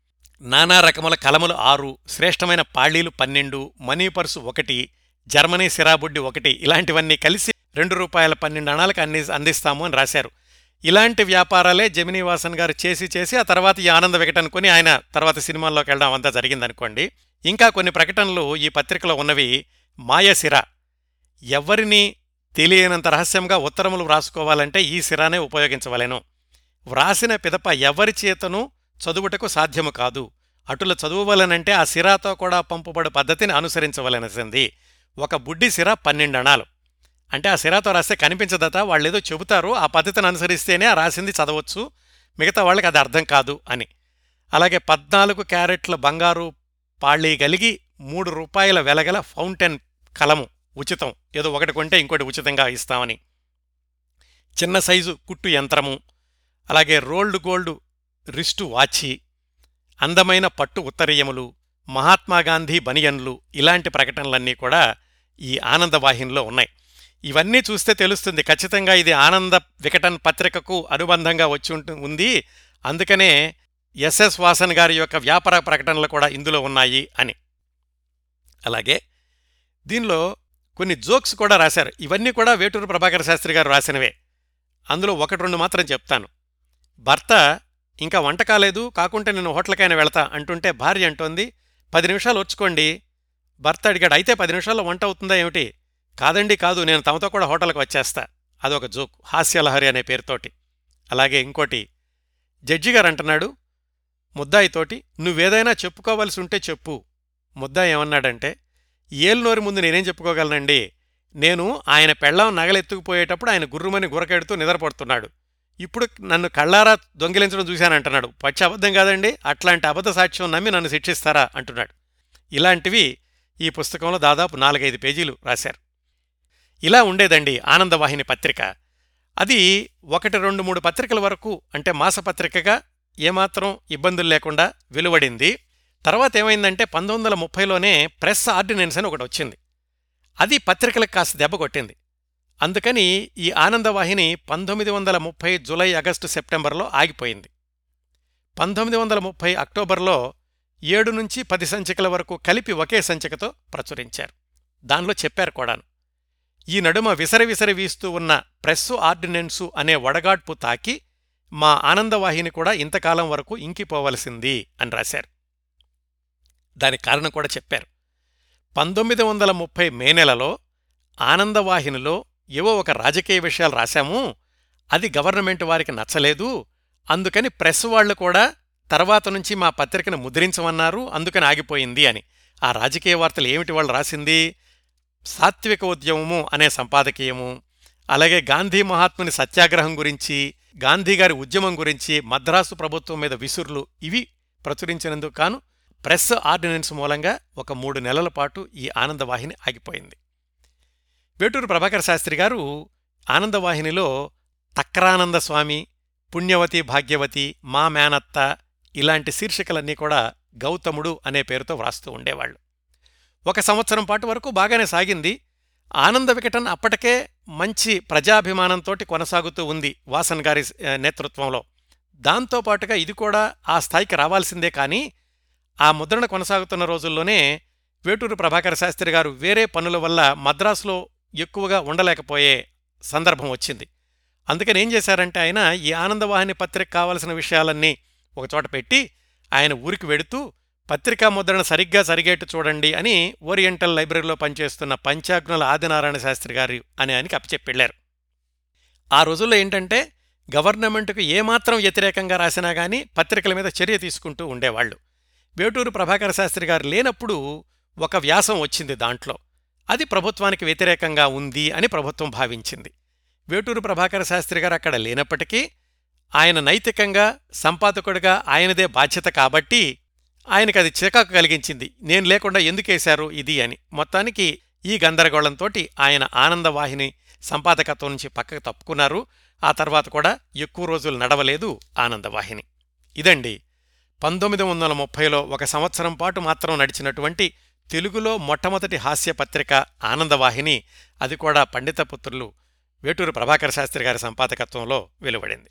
నానా రకముల కలములు ఆరు శ్రేష్టమైన పాళీలు పన్నెండు మనీ పర్సు ఒకటి జర్మనీ సిరాబుడ్డి ఒకటి ఇలాంటివన్నీ కలిసి రెండు రూపాయల పన్నెండు అణాలకు అంది అందిస్తాము అని రాశారు. ఇలాంటి వ్యాపారాలే జమినీవాసన్ గారు చేసి చేసి ఆ తర్వాత ఈ ఆనంద వికటన్ కొని ఆయన తర్వాత సినిమాల్లోకి వెళ్ళడం అంతా జరిగిందనుకోండి. ఇంకా కొన్ని ప్రకటనలు ఈ పత్రికలో ఉన్నవి మాయసిర ఎవ్వరినీ తెలియనంత రహస్యంగా ఉత్తరములు వ్రాసుకోవాలంటే ఈ సిరానే ఉపయోగించవలెను. వ్రాసిన పిదప ఎవరి చేతను చదువుటకు సాధ్యము కాదు. అటుల చదువువలనంటే ఆ సిరాతో కూడా పంపుబడు పద్ధతిని అనుసరించవలసింది ఒక బుడ్డి సిర పన్నెండణాలు. అంటే ఆ సిరాతో రాస్తే కనిపించదట ఏదో చెబుతారు ఆ పద్ధతిని అనుసరిస్తేనే ఆ రాసింది చదవచ్చు. మిగతా వాళ్ళకి అది అర్థం కాదు అని. అలాగే పద్నాలుగు క్యారెట్ల బంగారు పాళీ కలిగి మూడు రూపాయల వెలగల ఫౌంటైన్ కలము ఉచితం. ఏదో ఒకటి కొంటే ఇంకోటి ఉచితంగా ఇస్తామని. చిన్న సైజు కుట్టు యంత్రము అలాగే రోల్డ్ గోల్డ్ రిస్టు వాచి అందమైన పట్టు ఉత్తరీయములు మహాత్మాగాంధీ బనియన్లు ఇలాంటి ప్రకటనలన్నీ కూడా ఈ ఆనందవాహినిలో ఉన్నాయి. ఇవన్నీ చూస్తే తెలుస్తుంది. ఖచ్చితంగా ఇది ఆనంద వికటన్ పత్రికకు అనుబంధంగా వచ్చి ఉంటు ఉంది. అందుకనే ఎస్ఎస్ వాసన్ గారి యొక్క వ్యాపార ప్రకటనలు కూడా ఇందులో ఉన్నాయి అని. అలాగే దీనిలో కొన్ని జోక్స్ కూడా రాశారు. ఇవన్నీ కూడా వేటూరు ప్రభాకర శాస్త్రి గారు రాసినవే. అందులో ఒకటి రెండు మాత్రం చెప్తాను. భర్త ఇంకా వంట కాలేదు కాకుంటే నేను హోటల్కైనా వెళతా అంటుంటే భార్య అంటోంది పది నిమిషాలు వచ్చుకోండి భర్త అడిగాడు అయితే పది నిమిషాల్లో వంట అవుతుందా ఏమిటి? కాదండి కాదు నేను తమతో కూడా హోటల్కి వచ్చేస్తా. అదొక జోక్. హాస్యలహరి అనే పేరుతోటి. అలాగే ఇంకోటి జడ్జి గారు అంటున్నాడు ముద్దాయితోటి నువ్వేదైనా చెప్పుకోవలసి ఉంటే చెప్పు. ముద్దాయి ఏమన్నాడంటే ఏలునోరి ముందు నేనేం చెప్పుకోగలనండి? నేను ఆయన పెళ్ళం నగలెత్తుకుపోయేటప్పుడు ఆయన గుర్రుమని గురకెడుతూ నిద్రపడుతున్నాడు. ఇప్పుడు నన్ను కళ్ళారా దొంగిలించడం చూశానంటున్నాడు. పచ్చి అబద్ధం కాదండి అట్లాంటి అబద్ధ సాక్ష్యం నమ్మి నన్ను శిక్షిస్తారా? అంటున్నాడు. ఇలాంటివి ఈ పుస్తకంలో దాదాపు నాలుగైదు పేజీలు రాశారు. ఇలా ఉండేదండి ఆనందవాహిని పత్రిక. అది ఒకటి రెండు మూడు పత్రికల వరకు అంటే మాసపత్రికగా ఏమాత్రం ఇబ్బందులు లేకుండా వెలువడింది. తర్వాత ఏమైందంటే పంతొమ్మిది వందల ముప్పైలోనే ప్రెస్ ఆర్డినెన్స్ అని ఒకటి వచ్చింది. అది పత్రికలకు కాస్త దెబ్బ కొట్టింది. అందుకని ఈ ఆనందవాహిని పంతొమ్మిది వందల ముప్పై జులై ఆగస్టు సెప్టెంబర్లో ఆగిపోయింది. పంతొమ్మిది వందల ముప్పై అక్టోబర్లో ఏడు నుంచి పది సంచికల వరకు కలిపి ఒకే సంచికతో ప్రచురించారు. దానిలో చెప్పారు కూడాను. ఈ నడుమ విసరవిసరి విసరి వీస్తూ ఉన్న ప్రెస్సు ఆర్డినెన్సు అనే వడగాడ్పు తాకి మా ఆనందవాహిని కూడా ఇంతకాలం వరకు ఇంకిపోవలసింది అని రాశారు. దానికి కారణం కూడా చెప్పారు. పంతొమ్మిది వందల ముప్పై మే నెలలో ఆనందవాహినిలో ఏవో ఒక రాజకీయ విషయాలు రాశాము. అది గవర్నమెంట్ వారికి నచ్చలేదు. అందుకని ప్రెస్ వాళ్ళు కూడా తర్వాత నుంచి మా పత్రికను ముద్రించమన్నారు. అందుకని ఆగిపోయింది అని. ఆ రాజకీయ వార్తలు ఏమిటి వాళ్ళు రాసింది? సాత్విక ఉద్యమము అనే సంపాదకీయము అలాగే గాంధీ మహాత్ముని సత్యాగ్రహం గురించి గాంధీగారి ఉద్యమం గురించి మద్రాసు ప్రభుత్వం మీద విసురులు ఇవి ప్రచురించినందుకు కాను ప్రెస్ ఆర్డినెన్స్ మూలంగా ఒక మూడు నెలల పాటు ఈ ఆనందవాహిని ఆగిపోయింది. వేటూరు ప్రభాకర్ శాస్త్రి గారు ఆనందవాహినిలో తక్రానంద స్వామి పుణ్యవతి భాగ్యవతి మా మేనత్త ఇలాంటి శీర్షికలన్నీ కూడా గౌతముడు అనే పేరుతో వ్రాస్తూ ఉండేవాళ్ళు. ఒక సంవత్సరం పాటు వరకు బాగానే సాగింది. ఆనంద వికటన్ అప్పటికే మంచి ప్రజాభిమానంతోటి కొనసాగుతూ ఉంది వాసన్ గారి నేతృత్వంలో. దాంతోపాటుగా ఇది కూడా ఆ స్థాయికి రావాల్సిందే కానీ ఆ ముద్రణ కొనసాగుతున్న రోజుల్లోనే వేటూరు ప్రభాకర శాస్త్రి గారు వేరే పనుల వల్ల మద్రాసులో ఎక్కువగా ఉండలేకపోయే సందర్భం వచ్చింది. అందుకని ఏం చేశారంటే ఆయన ఈ ఆనందవాహిని పత్రిక కావలసిన విషయాలన్నీ ఒకచోట పెట్టి ఆయన ఊరికి వెడుతూ పత్రికా ముద్రణ సరిగ్గా సరిగేట్టు చూడండి అని ఓరియంటల్ లైబ్రరీలో పనిచేస్తున్న పంచాగ్నుల ఆదినారాయణ శాస్త్రి గారు అని ఆయనకి అప్పచెప్పెళ్ళారు ఆ రోజుల్లో ఏంటంటే గవర్నమెంట్కు ఏమాత్రం వ్యతిరేకంగా రాసినా గానీ పత్రికల మీద చర్య తీసుకుంటూ ఉండేవాళ్ళు. వేటూరు ప్రభాకర శాస్త్రి గారు లేనప్పుడు ఒక వ్యాసం వచ్చింది దాంట్లో. అది ప్రభుత్వానికి వ్యతిరేకంగా ఉంది అని ప్రభుత్వం భావించింది. వేటూరు ప్రభాకర శాస్త్రి గారు అక్కడ లేనప్పటికీ ఆయన నైతికంగా సంపాదకుడిగా ఆయనదే బాధ్యత కాబట్టి ఆయనకి అది చికాకు కలిగించింది. నేను లేకుండా ఎందుకేశారు ఇది అని. మొత్తానికి ఈ గందరగోళంతోటి ఆయన ఆనందవాహిని సంపాదకత్వం నుంచి పక్కకు తప్పుకున్నారు. ఆ తర్వాత కూడా ఎక్కువ రోజులు నడవలేదు ఆనందవాహిని. ఇదండి. పంతొమ్మిది వందల ముప్పైలో ఒక సంవత్సరం పాటు మాత్రం నడిచినటువంటి తెలుగులో మొట్టమొదటి హాస్యపత్రిక ఆనందవాహిని. అది కూడా పండితపుత్రులు వేటూరు ప్రభాకర శాస్త్రి గారి సంపాదకత్వంలో వెలువడింది.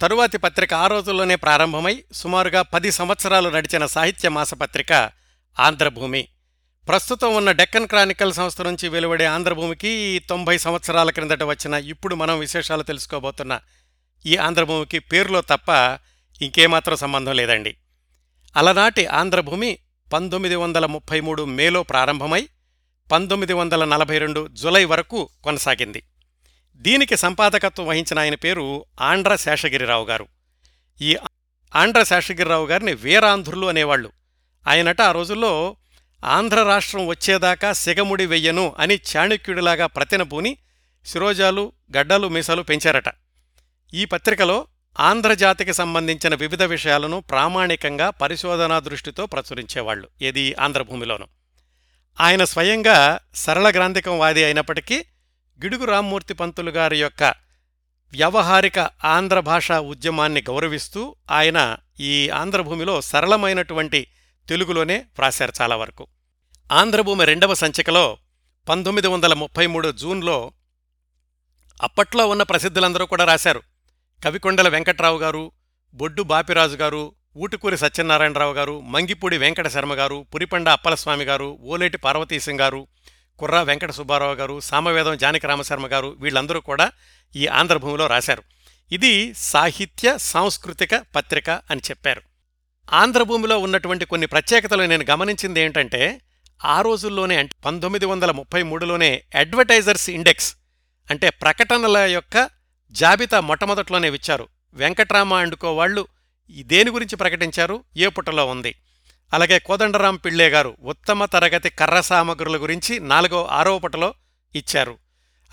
తరువాతి పత్రిక ఆ రోజుల్లోనే ప్రారంభమై సుమారుగా పది సంవత్సరాలు నడిచిన సాహిత్య మాసపత్రిక ఆంధ్రభూమి. ప్రస్తుతం ఉన్న డెక్కన్ క్రానికల్ సంస్థ నుంచి వెలువడే ఆంధ్రభూమికి తొంభై సంవత్సరాల క్రిందట వచ్చిన ఇప్పుడు మనం విశేషాలు తెలుసుకోబోతున్న ఈ ఆంధ్రభూమికి పేరులో తప్ప ఇంకేమాత్రం సంబంధం లేదండి. అలనాటి ఆంధ్రభూమి పంతొమ్మిది వందల ముప్పై మూడు మేలో ప్రారంభమై పంతొమ్మిది వందల నలభై రెండు జులై వరకు కొనసాగింది. దీనికి సంపాదకత్వం వహించిన ఆయన పేరు ఆండ్ర శేషగిరిరావు గారు. ఈ ఆండ్ర శేషగిరిరావు గారిని వీరాంధ్రులు అనేవాళ్ళు. ఆయనట ఆ రోజుల్లో ఆంధ్ర రాష్ట్రం వచ్చేదాకా సిగముడి వెయ్యను అని చాణక్యుడిలాగా ప్రతినపూని శిరోజాలు గడ్డలు మీసాలు పెంచారట. ఈ పత్రికలో ఆంధ్రజాతికి సంబంధించిన వివిధ విషయాలను ప్రామాణికంగా పరిశోధనా దృష్టితో ప్రచురించేవాళ్ళు ఏది ఆంధ్రభూమిలోను ఆయన స్వయంగా సరళ గ్రాంధికం వాది అయినప్పటికీ గిడుగు రామ్మూర్తి పంతులు గారి యొక్క వ్యవహారిక ఆంధ్ర భాషా ఉద్యమాన్ని గౌరవిస్తూ ఆయన ఈ ఆంధ్రభూమిలో సరళమైనటువంటి తెలుగులోనే వ్రాశారు చాలా వరకు. ఆంధ్రభూమి రెండవ సంచికలో పంతొమ్మిది వందల ముప్పై మూడు జూన్లో అప్పట్లో ఉన్న ప్రసిద్ధులందరూ కూడా రాశారు. కవికొండల వెంకట్రావు గారు బొడ్డు బాపిరాజు గారు ఊటుకూరి సత్యనారాయణరావు గారు మంగిపూడి వెంకట శర్మ గారు పురిపండ అప్పలస్వామి గారు ఓలేటి పార్వతీశం గారు కుర్ర వెంకట సుబ్బారావు గారు సామవేదం జానకి రామశర్మ గారు వీళ్ళందరూ కూడా ఈ ఆంధ్రభూమిలో రాశారు. ఇది సాహిత్య సాంస్కృతిక పత్రిక అని చెప్పారు. ఆంధ్రభూమిలో ఉన్నటువంటి కొన్ని ప్రత్యేకతలు నేను గమనించింది ఏంటంటే ఆ రోజుల్లోనే అంటే పంతొమ్మిది వందల ముప్పై మూడులోనే అడ్వర్టైజర్స్ ఇండెక్స్ అంటే ప్రకటనల యొక్క జాబితా మొట్టమొదట్లోనే ఇచ్చారు వెంకట్రామ అండుకో వాళ్ళు దేని గురించి ప్రకటించారు? ఏ పుటలో ఉంది? అలాగే కోదండరాం పిళ్ళే గారు ఉత్తమ తరగతి కర్ర సామగ్రుల గురించి నాలుగో ఆరోపటలో ఇచ్చారు.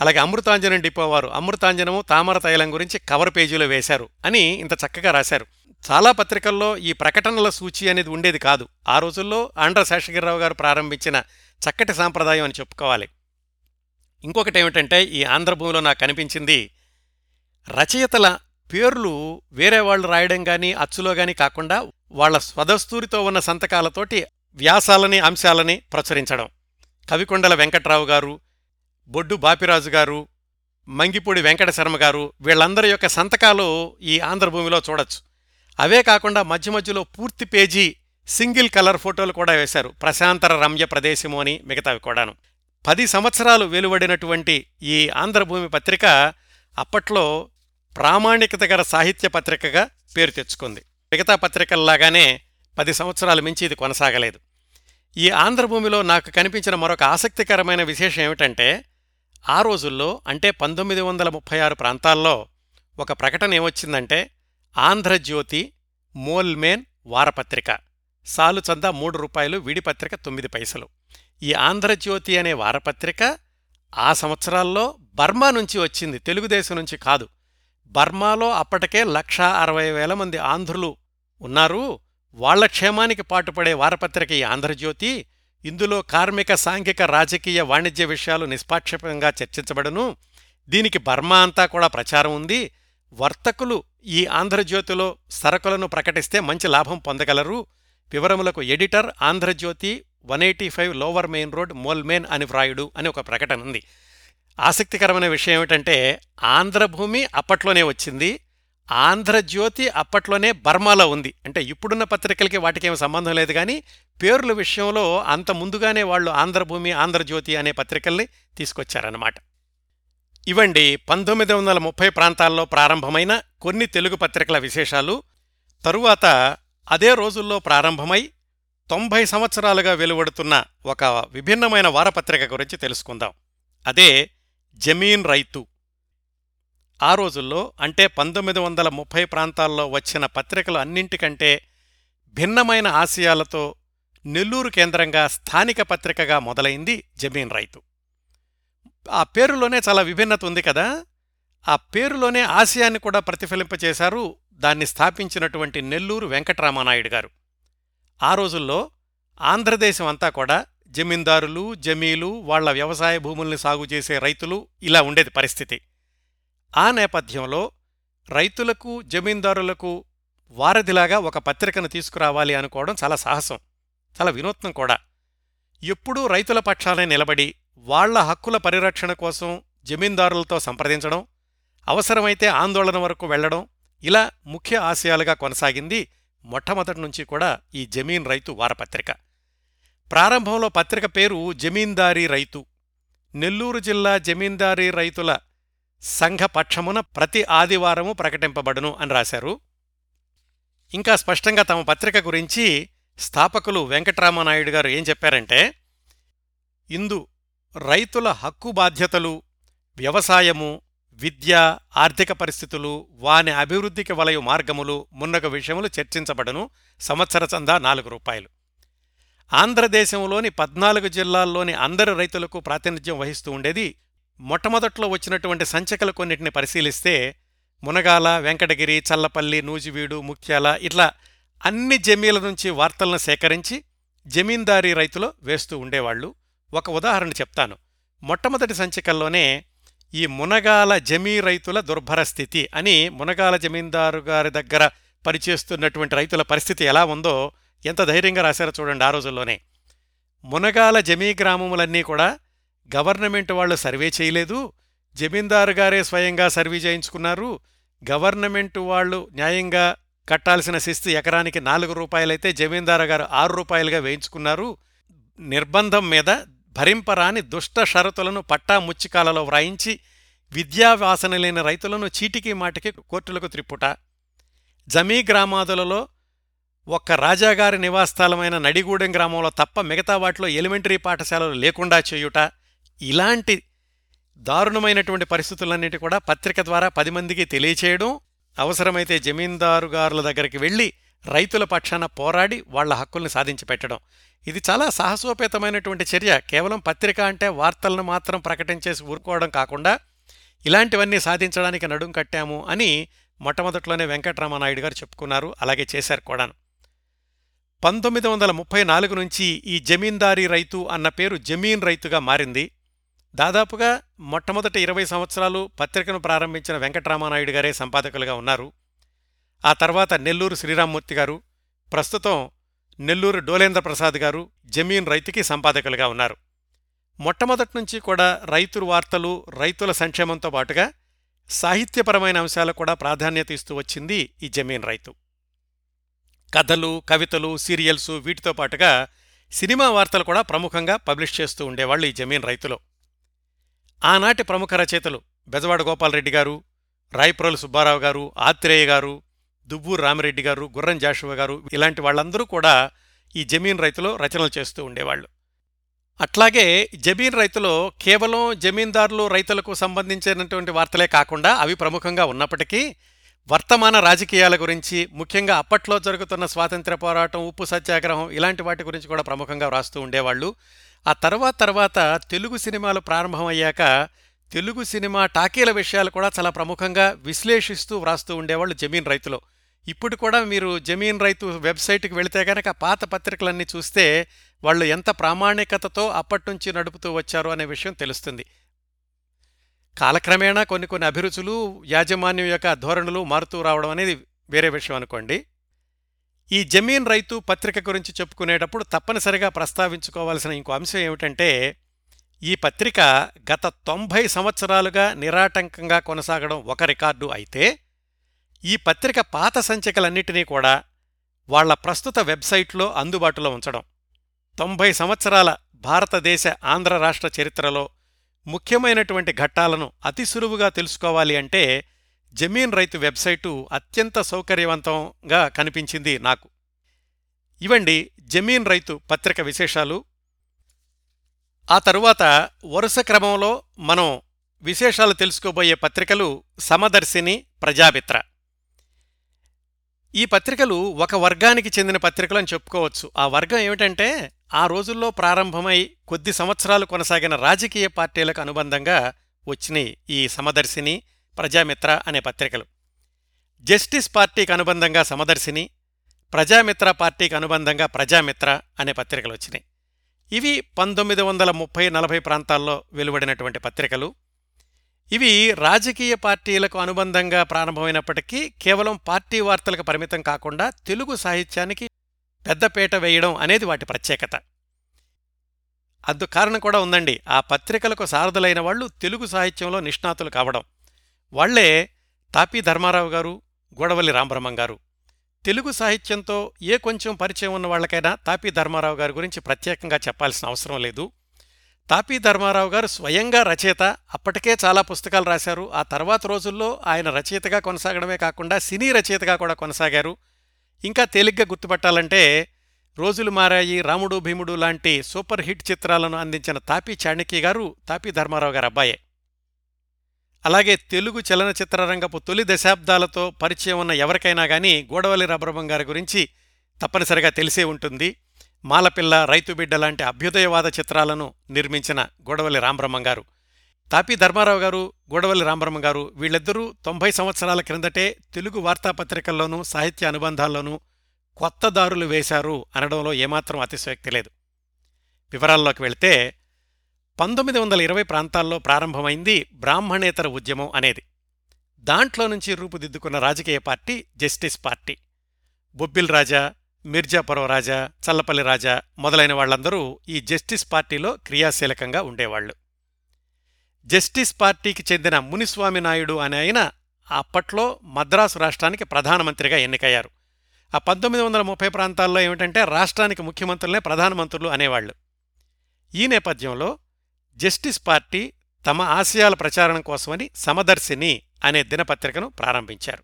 అలాగే అమృతాంజనం డిపో వారు అమృతాంజనము తామర తైలం గురించి కవర్ పేజీలో వేశారు అని ఇంత చక్కగా రాశారు. చాలా పత్రికల్లో ఈ ప్రకటనల సూచి అనేది ఉండేది కాదు. ఆ రోజుల్లో ఆంధ్ర శేషగిరిరావు గారు ప్రారంభించిన చక్కటి సాంప్రదాయం అని చెప్పుకోవాలి. ఇంకొకటి ఏమిటంటే ఈ ఆంధ్రభూమిలో నాకు కనిపించింది రచయితల పేర్లు వేరే వాళ్ళు రాయడం కానీ అచ్చులో కానీ కాకుండా వాళ్ళ స్వదస్తూరితో ఉన్న సంతకాలతోటి వ్యాసాలని అంశాలని ప్రచురించడం. కవికొండల వెంకట్రావు గారు బొడ్డు బాపిరాజు గారు మంగిపూడి వెంకటశర్మ గారు వీళ్ళందరి యొక్క సంతకాలు ఈ ఆంధ్రభూమిలో చూడొచ్చు. అవే కాకుండా మధ్య మధ్యలో పూర్తి పేజీ సింగిల్ కలర్ ఫోటోలు కూడా వేశారు. ప్రశాంతర రమ్య ప్రదేశము అని మిగతావి కూడాను. పది సంవత్సరాలు వెలువడినటువంటి ఈ ఆంధ్రభూమి పత్రిక అప్పట్లో ప్రామాణికత గల సాహిత్య పత్రికగా పేరు తెచ్చుకుంది. మిగతా పత్రికల్లాగానే పది సంవత్సరాల మించి ఇది కొనసాగలేదు. ఈ ఆంధ్రభూమిలో నాకు కనిపించిన మరొక ఆసక్తికరమైన విశేషం ఏమిటంటే ఆ రోజుల్లో అంటే పంతొమ్మిది వందల ముప్పై ఆరు ప్రాంతాల్లో ఒక ప్రకటన ఏమొచ్చిందంటే ఆంధ్రజ్యోతి మోల్మేన్ వారపత్రిక. సాలు చందా మూడు రూపాయలు విడిపత్రిక తొమ్మిది పైసలు. ఈ ఆంధ్రజ్యోతి అనే వారపత్రిక ఆ సంవత్సరాల్లో బర్మా నుంచి వచ్చింది తెలుగుదేశం నుంచి కాదు. బర్మాలో అప్పటికే లక్షా అరవై వేల మంది ఆంధ్రులు ఉన్నారు. వాళ్ళ క్షేమానికి పాటుపడే వారపత్రిక ఈ ఆంధ్రజ్యోతి ఇందులో కార్మిక సాంఘిక రాజకీయ వాణిజ్య విషయాలు నిష్పాక్షికంగా చర్చించబడను. దీనికి బర్మా అంతా కూడా ప్రచారం ఉంది. వర్తకులు ఈ ఆంధ్రజ్యోతిలో సరకులను ప్రకటిస్తే మంచి లాభం పొందగలరు. వివరములకు editor Andhra Jyothi one eighty five lower main road మోల్మేన్ అని వ్రాయుడు అని ఒక ప్రకటన ఉంది. ఆసక్తికరమైన విషయం ఏమిటంటే ఆంధ్రభూమి అప్పట్లోనే వచ్చింది. ఆంధ్రజ్యోతి అప్పట్లోనే బర్మాలో ఉంది. అంటే ఇప్పుడున్న పత్రికలకి వాటికేమి సంబంధం లేదు కానీ పేర్ల విషయంలో అంత ముందుగానే వాళ్ళు ఆంధ్రభూమి ఆంధ్రజ్యోతి అనే పత్రికల్ని తీసుకొచ్చారన్నమాట. ఇవండి పంతొమ్మిది వందల ముప్పై ప్రాంతాల్లో ప్రారంభమైన కొన్ని తెలుగు పత్రికల విశేషాలు. తరువాత అదే రోజుల్లో ప్రారంభమై తొంభై సంవత్సరాలుగా వెలువడుతున్న ఒక విభిన్నమైన వారపత్రిక గురించి తెలుసుకుందాం. అదే జమీన్ రైతు. ఆ రోజుల్లో అంటే పంతొమ్మిది వందల ముప్పై ప్రాంతాల్లో వచ్చిన పత్రికలు అన్నింటికంటే భిన్నమైన ఆశయాలతో నెల్లూరు కేంద్రంగా స్థానిక పత్రికగా మొదలైంది జమీన్ రైతు. ఆ పేరులోనే చాలా విభిన్నత ఉంది కదా? ఆ పేరులోనే ఆశయాన్ని కూడా ప్రతిఫలింపచేశారు దాన్ని స్థాపించినటువంటి నెల్లూరు వెంకటరామానాయుడు గారు. ఆ రోజుల్లో ఆంధ్రదేశం అంతా కూడా జమీందారులు జమీలు వాళ్ళ వ్యవసాయ భూముల్ని సాగు చేసే రైతులు ఇలా ఉండేది పరిస్థితి. ఆ నేపథ్యంలో రైతులకు జమీందారులకు వారధిలాగా ఒక పత్రికను తీసుకురావాలి అనుకోవడం చాలా సాహసం చాలా వినూత్నం కూడా. ఎప్పుడూ రైతుల పక్షానే నిలబడి వాళ్ళ హక్కుల పరిరక్షణ కోసం జమీందారులతో సంప్రదించడం అవసరమైతే ఆందోళన వరకు వెళ్ళడం ఇలా ముఖ్య ఆశయాలుగా కొనసాగింది మొట్టమొదటి నుంచి కూడా ఈ జమీన్ రైతు వారపత్రిక. ప్రారంభంలో పత్రిక పేరు జమీందారీ రైతు. నెల్లూరు జిల్లా జమీందారీ రైతుల సంఘపక్షమున ప్రతి ఆదివారము ప్రకటింపబడును అని రాశారు. ఇంకా స్పష్టంగా తమ పత్రిక గురించి స్థాపకులు వెంకట్రామనాయుడు గారు ఏం చెప్పారంటే ఇందు రైతుల హక్కు బాధ్యతలు వ్యవసాయము విద్య ఆర్థిక పరిస్థితులు వాని అభివృద్ధికి వలయ మార్గములు మున్నగ విషయములు చర్చించబడును సంవత్సర చందా నాలుగు రూపాయలు. ఆంధ్రదేశంలోని పద్నాలుగు జిల్లాల్లోని అందరు రైతులకు ప్రాతినిధ్యం వహిస్తూ ఉండేది మొట్టమొదట్లో వచ్చినటువంటి సంచికలు కొన్నిటిని పరిశీలిస్తే మునగాల వెంకటగిరి చల్లపల్లి నూజివీడు ముఖ్యాల ఇట్లా అన్ని జమీల నుంచి వార్తలను సేకరించి జమీందారీ రైతులో వేస్తూ ఉండేవాళ్ళు ఒక ఉదాహరణ చెప్తాను. మొట్టమొదటి సంచికల్లోనే ఈ మునగాల జమీ రైతుల దుర్భర స్థితి అని మునగాల జమీందారు గారి దగ్గర పనిచేస్తున్నటువంటి రైతుల పరిస్థితి ఎలా ఉందో ఎంత ధైర్యంగా రాశారో చూడండి ఆ రోజుల్లోనే. మునగాల జమీ గ్రామములన్నీ కూడా గవర్నమెంట్ వాళ్ళు సర్వే చేయలేదు. జమీందారు గారే స్వయంగా సర్వే చేయించుకున్నారు. గవర్నమెంట్ వాళ్ళు న్యాయంగా కట్టాల్సిన శిస్తు ఎకరానికి నాలుగు రూపాయలైతే జమీందారు గారు ఆరు రూపాయలుగా వేయించుకున్నారు. నిర్బంధం మీద భరింపరాని దుష్ట షరతులను పట్టా ముచ్చికాలలో వ్రాయించి విద్యావాసన లేని రైతులను చీటికి మాటికి కోర్టులకు త్రిప్పుట. జమీ గ్రామాదులలో ఒక్క రాజాగారి నివాసస్థలమైన నడిగూడెం గ్రామంలో తప్ప మిగతా వాటిలో ఎలిమెంటరీ పాఠశాలలు లేకుండా చేయుట. ఇలాంటి దారుణమైనటువంటి పరిస్థితులన్నిటి కూడా పత్రిక ద్వారా పది మందికి తెలియచేయడం అవసరమైతే జమీందారు గారుల దగ్గరికి వెళ్ళి రైతుల పక్షాన పోరాడి వాళ్ళ హక్కుల్ని సాధించి పెట్టడం. ఇది చాలా సాహసోపేతమైనటువంటి చర్య. కేవలం పత్రిక అంటే వార్తలను మాత్రం ప్రకటించేసి ఊరుకోవడం కాకుండా ఇలాంటివన్నీ సాధించడానికి నడుం కట్టాము అని మొట్టమొదట్లోనే వెంకటరామనాయుడు గారు చెప్పుకున్నారు. అలాగే చేశారు కూడాను. పంతొమ్మిది వందల ముప్పై నాలుగు నుంచి ఈ జమీందారీ రైతు అన్న పేరు జమీన్ రైతుగా మారింది. దాదాపుగా మొట్టమొదటి ఇరవై సంవత్సరాలు పత్రికను ప్రారంభించిన వెంకటరామానాయుడు గారే సంపాదకులుగా ఉన్నారు. ఆ తర్వాత నెల్లూరు శ్రీరామ్మూర్తి గారు ప్రస్తుతం నెల్లూరు డోలేంద్ర ప్రసాద్ గారు జమీన్ రైతుకి సంపాదకులుగా ఉన్నారు. మొట్టమొదటి నుంచి కూడా రైతుల వార్తలు రైతుల సంక్షేమంతో పాటుగా సాహిత్యపరమైన అంశాలకు కూడా ప్రాధాన్యత ఇస్తూ వచ్చింది ఈ జమీన్ రైతు. కథలు కవితలు సీరియల్సు వీటితో పాటుగా సినిమా వార్తలు కూడా ప్రముఖంగా పబ్లిష్ చేస్తూ ఉండేవాళ్ళు ఈ జమీన్ రైతులో. ఆనాటి ప్రముఖ రచయితలు బెజవాడ గోపాలరెడ్డి గారు రాయప్రోలు సుబ్బారావు గారు ఆత్రేయ గారు దుబ్బూరు రామిరెడ్డి గారు గుర్రం జాషువ గారు ఇలాంటి వాళ్ళందరూ కూడా ఈ జమీన్ రైతులో రచనలు చేస్తూ ఉండేవాళ్ళు. అట్లాగే జమీన్ రైతులో కేవలం జమీందారులు రైతులకు సంబంధించినటువంటి వార్తలే కాకుండా అవి ప్రముఖంగా ఉన్నప్పటికీ వర్తమాన రాజకీయాల గురించి ముఖ్యంగా అప్పట్లో జరుగుతున్న స్వాతంత్ర పోరాటం ఉప్పు సత్యాగ్రహం ఇలాంటి వాటి గురించి కూడా ప్రముఖంగా వ్రాస్తూ ఉండేవాళ్ళు. ఆ తర్వాత తర్వాత తెలుగు సినిమాలు ప్రారంభమయ్యాక తెలుగు సినిమా టాకీల విషయాలు కూడా చాలా ప్రముఖంగా విశ్లేషిస్తూ వ్రాస్తూ ఉండేవాళ్ళు జమీన్ రైతులో. ఇప్పుడు కూడా మీరు జమీన్ రైతు వెబ్సైట్కి వెళితే కనుక పాత పత్రికలన్నీ చూస్తే వాళ్ళు ఎంత ప్రామాణికతతో అప్పట్నుంచి నడుపుతూ వచ్చారు అనే విషయం తెలుస్తుంది. కాలక్రమేణా కొన్ని కొన్ని అభిరుచులు యాజమాన్యం యొక్క ధోరణులు మారుతూ రావడం అనేది వేరే విషయం అనుకోండి. ఈ జమీన్ రైతు పత్రిక గురించి చెప్పుకునేటప్పుడు తప్పనిసరిగా ప్రస్తావించుకోవాల్సిన ఇంకో అంశం ఏమిటంటే ఈ పత్రిక గత తొంభై సంవత్సరాలుగా నిరాటంకంగా కొనసాగడం ఒక రికార్డు అయితే ఈ పత్రిక పాత సంచికలన్నిటినీ కూడా వాళ్ళ ప్రస్తుత వెబ్సైట్లో అందుబాటులో ఉంచడం. తొంభై సంవత్సరాల భారతదేశ ఆంధ్ర రాష్ట్ర చరిత్రలో ముఖ్యమైనటువంటి ఘట్టాలను అతి సులువుగా తెలుసుకోవాలి అంటే జమీన్ రైతు వెబ్సైటు అత్యంత సౌకర్యవంతంగా కనిపించింది నాకు. ఇవండి జమీన్ రైతు పత్రిక విశేషాలు. ఆ తరువాత వరుస క్రమంలో మనం విశేషాలు తెలుసుకోబోయే పత్రికలు సమదర్శిని ప్రజామిత్ర. ఈ పత్రికలు ఒక వర్గానికి చెందిన పత్రికలు అని చెప్పుకోవచ్చు. ఆ వర్గం ఏమిటంటే ఆ రోజుల్లో ప్రారంభమై కొద్ది సంవత్సరాలు కొనసాగిన రాజకీయ పార్టీలకు అనుబంధంగా వచ్చినాయి ఈ సమదర్శిని ప్రజామిత్ర అనే పత్రికలు. జస్టిస్ పార్టీకి అనుబంధంగా సమదర్శిని ప్రజామిత్ర పార్టీకి అనుబంధంగా ప్రజామిత్ర అనే పత్రికలు వచ్చినాయి. ఇవి పంతొమ్మిది వందల ముప్పై నలభై ప్రాంతాల్లో వెలువడినటువంటి పత్రికలు. ఇవి రాజకీయ పార్టీలకు అనుబంధంగా ప్రారంభమైనప్పటికీ కేవలం పార్టీ వార్తలకు పరిమితం కాకుండా తెలుగు సాహిత్యానికి పెద్దపీట వేయడం అనేది వాటి ప్రత్యేకత. అద్దు కారణం కూడా ఉందండి. ఆ పత్రికలకు సారథులైన వాళ్ళు తెలుగు సాహిత్యంలో నిష్ణాతులు కావడం. వాళ్ళే తాపీ ధర్మారావు గారు గోడవల్లి రామబ్రహ్మం గారు. తెలుగు సాహిత్యంతో ఏ కొంచెం పరిచయం ఉన్న వాళ్ళకైనా తాపీ ధర్మారావు గారి గురించి ప్రత్యేకంగా చెప్పాల్సిన అవసరం లేదు. తాపీ ధర్మారావు గారు స్వయంగా రచయిత అప్పటికే చాలా పుస్తకాలు రాశారు. ఆ తర్వాత రోజుల్లో ఆయన రచయితగా కొనసాగడమే కాకుండా సినీ రచయితగా కూడా కొనసాగారు. ఇంకా తేలిగ్గా గుర్తుపట్టాలంటే రోజులు మారాయి రాముడు భీముడు లాంటి సూపర్ హిట్ చిత్రాలను అందించిన తాపీ చాణక్య గారు తాపీ ధర్మారావు గారు అబ్బాయే. అలాగే తెలుగు చలనచిత్ర రంగపు తొలి దశాబ్దాలతో పరిచయం ఉన్న ఎవరికైనా కానీ గోడవల్లి రబ్రహ్మం గారి గురించి తప్పనిసరిగా తెలిసే ఉంటుంది. మాలపిల్ల రైతుబిడ్డ లాంటి అభ్యుదయవాద చిత్రాలను నిర్మించిన గోడవల్లి రామబ్రహ్మం గారు. తాపీ ధర్మారావు గారు గోడవల్లి రామబ్రహ్మం గారు వీళ్ళిద్దరూ తొంభై సంవత్సరాల క్రిందటే తెలుగు వార్తాపత్రికల్లోనూ సాహిత్య అనుబంధాల్లోనూ కొత్త దారులు వేశారు అనడంలో ఏమాత్రం అతిశయోక్తి లేదు. వివరాల్లోకి వెళితే పంతొమ్మిది వందల ఇరవై ప్రాంతాల్లో ప్రారంభమైంది బ్రాహ్మణేతర ఉద్యమం అనేది. దాంట్లో నుంచి రూపుదిద్దుకున్న రాజకీయ party Justice Party. Bobbili Raja Mirzapuram Raja Challapalli Raja మొదలైన వాళ్ళందరూ ఈ జస్టిస్ పార్టీలో క్రియాశీలకంగా ఉండేవాళ్ళు జస్టిస్ పార్టీకి చెందిన మునిస్వామి నాయుడు అనే ఆయన అప్పట్లో మద్రాసు రాష్ట్రానికి ప్రధానమంత్రిగా ఎన్నికయ్యారు. ఆ పంతొమ్మిది వందల ముప్పై ప్రాంతాల్లో ఏమిటంటే రాష్ట్రానికి ముఖ్యమంత్రులనే ప్రధానమంత్రులు అనేవాళ్ళు. ఈ నేపథ్యంలో జస్టిస్ పార్టీ తమ ఆశయాల ప్రచారం కోసమని సమదర్శిని అనే దినపత్రికను ప్రారంభించారు.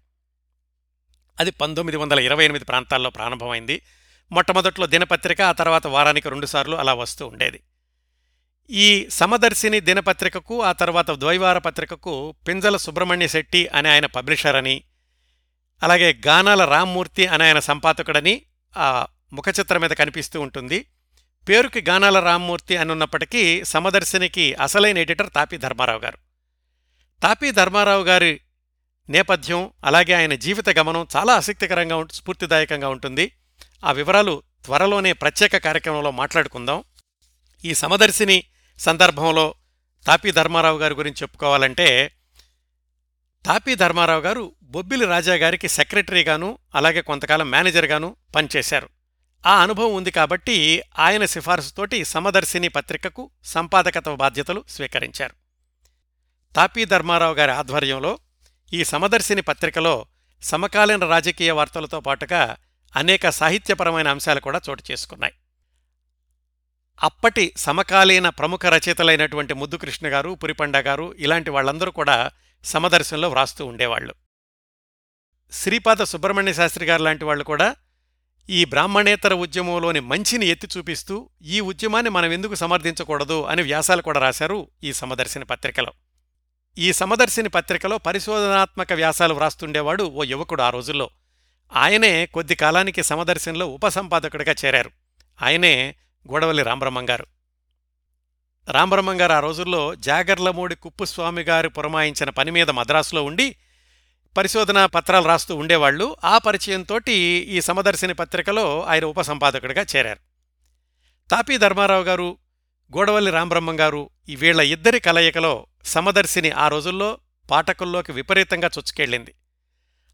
అది పంతొమ్మిది వందల ఇరవై ఎనిమిది ప్రాంతాల్లో ప్రారంభమైంది. మొట్టమొదట్లో దినపత్రిక ఆ తర్వాత వారానికి రెండుసార్లు అలా వస్తూ ఉండేది. ఈ సమదర్శిని దినపత్రికకు ఆ తర్వాత ద్వైవార పత్రికకు పింజల సుబ్రహ్మణ్య శెట్టి అనే ఆయన పబ్లిషర్ అని అలాగే గానాల రామ్మూర్తి అనే ఆయన సంపాదకుడని ఆ ముఖచిత్రం మీద కనిపిస్తూ ఉంటుంది. పేరుకి గానాల రామ్మూర్తి అనున్నప్పటికీ సమదర్శినికి అసలైన ఎడిటర్ తాపీ ధర్మారావు గారు. తాపీ ధర్మారావు గారి నేపథ్యం అలాగే ఆయన జీవిత గమనం చాలా ఆసక్తికరంగా స్ఫూర్తిదాయకంగా ఉంటుంది. ఆ వివరాలు త్వరలోనే ప్రత్యేక కార్యక్రమంలో మాట్లాడుకుందాం. ఈ సమదర్శిని సందర్భంలో తాపీ ధర్మారావు గారి గురించి చెప్పుకోవాలంటే తాపీ ధర్మారావు గారు బొబ్బిలి రాజా గారికి సెక్రటరీగాను అలాగే కొంతకాలం మేనేజర్గాను పనిచేశారు. ఆ అనుభవం ఉంది కాబట్టి ఆయన సిఫారసుతోటి సమదర్శిని పత్రికకు సంపాదకత్వ బాధ్యతలు స్వీకరించారు. తాపీ ధర్మారావు గారి ఆధ్వర్యంలో ఈ సమదర్శిని పత్రికలో సమకాలీన రాజకీయ వార్తలతో పాటుగా అనేక సాహిత్యపరమైన అంశాలు కూడా చోటు చేసుకున్నాయి. అప్పటి సమకాలీన ప్రముఖ రచయితలైనటువంటి ముద్దుకృష్ణ గారు పురిపండ గారు ఇలాంటి వాళ్ళందరూ కూడా సమదర్శనంలో వ్రాస్తూ ఉండేవాళ్ళు శ్రీపాద సుబ్రహ్మణ్య శాస్త్రి గారు లాంటి వాళ్ళు కూడా ఈ బ్రాహ్మణేతర ఉద్యమంలోని మంచిని ఎత్తి చూపిస్తూ ఈ ఉద్యమాన్ని మనం ఎందుకు సమర్థించకూడదు అని వ్యాసాలు కూడా రాశారు ఈ సమదర్శిని పత్రికలో. ఈ సమదర్శిని పత్రికలో పరిశోధనాత్మక వ్యాసాలు వ్రాస్తుండేవాడు ఓ యువకుడు ఆ రోజుల్లో. ఆయనే కొద్ది కాలానికి సమదర్శినిలో ఉపసంపాదకుడిగా చేరారు. ఆయనే గోడవల్లి రామబ్రహ్మంగారు గారు. గారు ఆ రోజుల్లో జాగర్లమూడి కుప్పుస్వామి గారు పురమాయించిన పని మీద మద్రాసులో ఉండి పరిశోధన పత్రాలు రాస్తూ ఉండేవాళ్ళు ఆ పరిచయంతో ఈ సమదర్శిని పత్రికలో ఆయన ఉపసంపాదకుడిగా చేరారు. తాపీ ధర్మారావు గారు గోడవల్లి రామబ్రహ్మం గారు ఈ వీళ్ళ ఇద్దరి కలయికలో సమదర్శిని ఆ రోజుల్లో పాఠకుల్లోకి విపరీతంగా చొచ్చుకెళ్ళింది.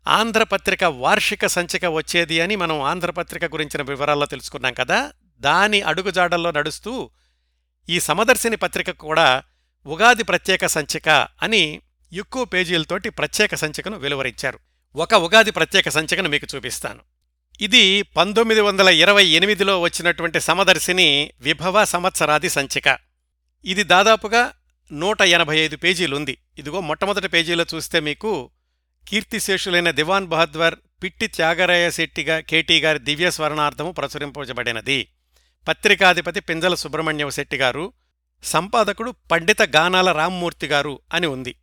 ఆంధ్రపత్రిక వార్షిక సంచిక వచ్చేది అని మనం ఆంధ్రపత్రిక గురించిన వివరాల్లో తెలుసుకున్నాం కదా. దాని అడుగుజాడల్లో నడుస్తూ ఈ సమదర్శిని పత్రిక కూడా ఉగాది ప్రత్యేక సంచిక అని ఎక్కువ పేజీలతోటి ప్రత్యేక సంచికను వెలువరించారు. ఒక ఉగాది ప్రత్యేక సంచికను మీకు చూపిస్తాను. ఇది పంతొమ్మిది వందల ఇరవై ఎనిమిదిలో వచ్చినటువంటి సమదర్శిని విభవ సంవత్సరాది సంచిక. ఇది దాదాపుగా నూట ఎనభై ఐదు పేజీలుంది. ఇదిగో మొట్టమొదటి పేజీలో చూస్తే మీకు కీర్తిశేషులైన దివాన్ బహద్వర్ పిట్టి త్యాగరాయ శెట్టిగా కేటీ గారి దివ్య స్వర్ణార్థము ప్రచురింపబడినది. పత్రికాధిపతి పింజల సుబ్రహ్మణ్యం శెట్టి గారు సంపాదకుడు పండిత గానాల రామ్మూర్తి గారు అని ఉంది.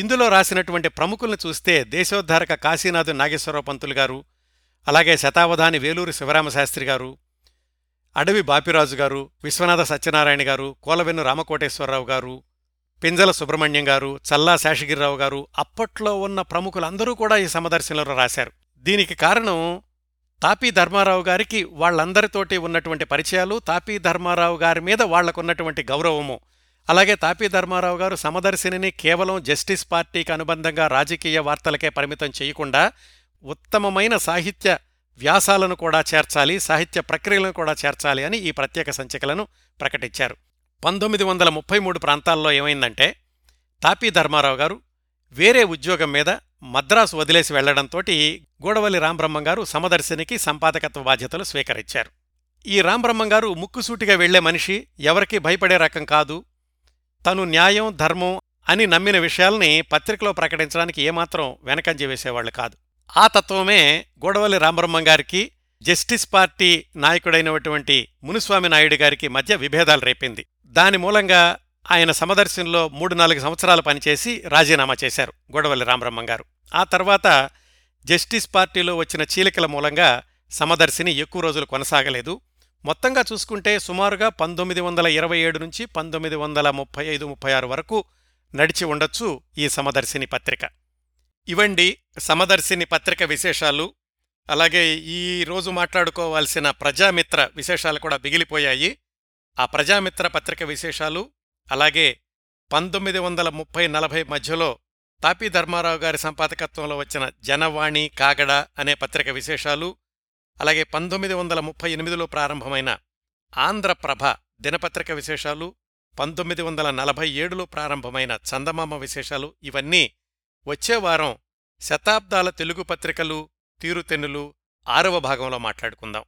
ఇందులో రాసినటువంటి ప్రముఖుల్ని చూస్తే దేశోద్ధారక కాశీనాథు నాగేశ్వరరావు పంతులు గారు అలాగే శతావధాని వేలూరి శివరామశాస్త్రి గారు అడవి బాపిరాజు గారు విశ్వనాథ సత్యనారాయణ గారు కోలవెన్ను రామకోటేశ్వరరావు గారు పింజల సుబ్రహ్మణ్యం గారు చల్లా శేషగిరిరావు గారు అప్పట్లో ఉన్న ప్రముఖులందరూ కూడా ఈ సమదర్శనలో రాశారు. దీనికి కారణం తాపీ ధర్మారావు గారికి వాళ్ళందరితోటి ఉన్నటువంటి పరిచయాలు తాపీ ధర్మారావు గారి మీద వాళ్ళకున్నటువంటి గౌరవము. అలాగే తాపీ ధర్మారావు గారు సమదర్శిని కేవలం జస్టిస్ పార్టీకి అనుబంధంగా రాజకీయ వార్తలకే పరిమితం చేయకుండా ఉత్తమమైన సాహిత్య వ్యాసాలను కూడా చేర్చాలి సాహిత్య ప్రక్రియలను కూడా చేర్చాలి అని ఈ ప్రత్యేక సంచికలను ప్రకటించారు. పంతొమ్మిది వందల ముప్పై మూడు ప్రాంతాల్లో ఏమైందంటే తాపీ ధర్మారావు గారు వేరే ఉద్యోగం మీద మద్రాసు వదిలేసి వెళ్ళడంతో గూడవల్లి రాంబ్రహ్మం గారు సమదర్శినికి సంపాదకత్వ బాధ్యతలు స్వీకరించారు. ఈ రాంబ్రహ్మం గారు ముక్కుసూటిగా వెళ్ళే మనిషి ఎవరికీ భయపడే రకం కాదు తను న్యాయం ధర్మం అని నమ్మిన విషయాల్ని పత్రికలో ప్రకటించడానికి ఏమాత్రం వెనకంజ వేసేవాళ్ళు కాదు. ఆ తత్వమే గోడవల్లి రామబ్రహ్మం గారికి జస్టిస్ పార్టీ నాయకుడైనటువంటి మునుస్వామి నాయుడు గారికి మధ్య విభేదాలు రేపింది. దాని మూలంగా ఆయన సమదర్శనలో మూడు నాలుగు సంవత్సరాలు పనిచేసి రాజీనామా చేశారు గొడవల్లి రామబ్రహ్మం గారు. ఆ తర్వాత జస్టిస్ పార్టీలో వచ్చిన చీలికల మూలంగా సమదర్శిని ఎక్కువ రోజులు కొనసాగలేదు. మొత్తంగా చూసుకుంటే సుమారుగా పంతొమ్మిది వందల ఇరవై ఏడు నుంచి పంతొమ్మిది వందల ముప్పై ఐదు ముప్పై ఆరు వరకు నడిచి ఉండొచ్చు ఈ సమదర్శిని పత్రిక. ఇవండి సమదర్శిని పత్రిక విశేషాలు. అలాగే ఈ రోజు మాట్లాడుకోవాల్సిన ప్రజామిత్ర విశేషాలు కూడా బిగిలిపోయాయి ఆ ప్రజామిత్ర పత్రిక విశేషాలు అలాగే పంతొమ్మిది వందల ముప్పై నలభై మధ్యలో తాపీ ధర్మారావు గారి సంపాదకత్వంలో వచ్చిన జనవాణి కాగడ అనే పత్రిక విశేషాలు అలాగే పంతొమ్మిది వందల ముప్పై ఎనిమిదిలో ప్రారంభమైన ఆంధ్రప్రభ దినపత్రిక విశేషాలు పంతొమ్మిది వందల నలభై ఏడులో ప్రారంభమైన చందమామ విశేషాలు ఇవన్నీ వచ్చే వారం శతాబ్దాల తెలుగు పత్రికలు తీరుతెన్నులు ఆరవ భాగంలో మాట్లాడుకుందాం.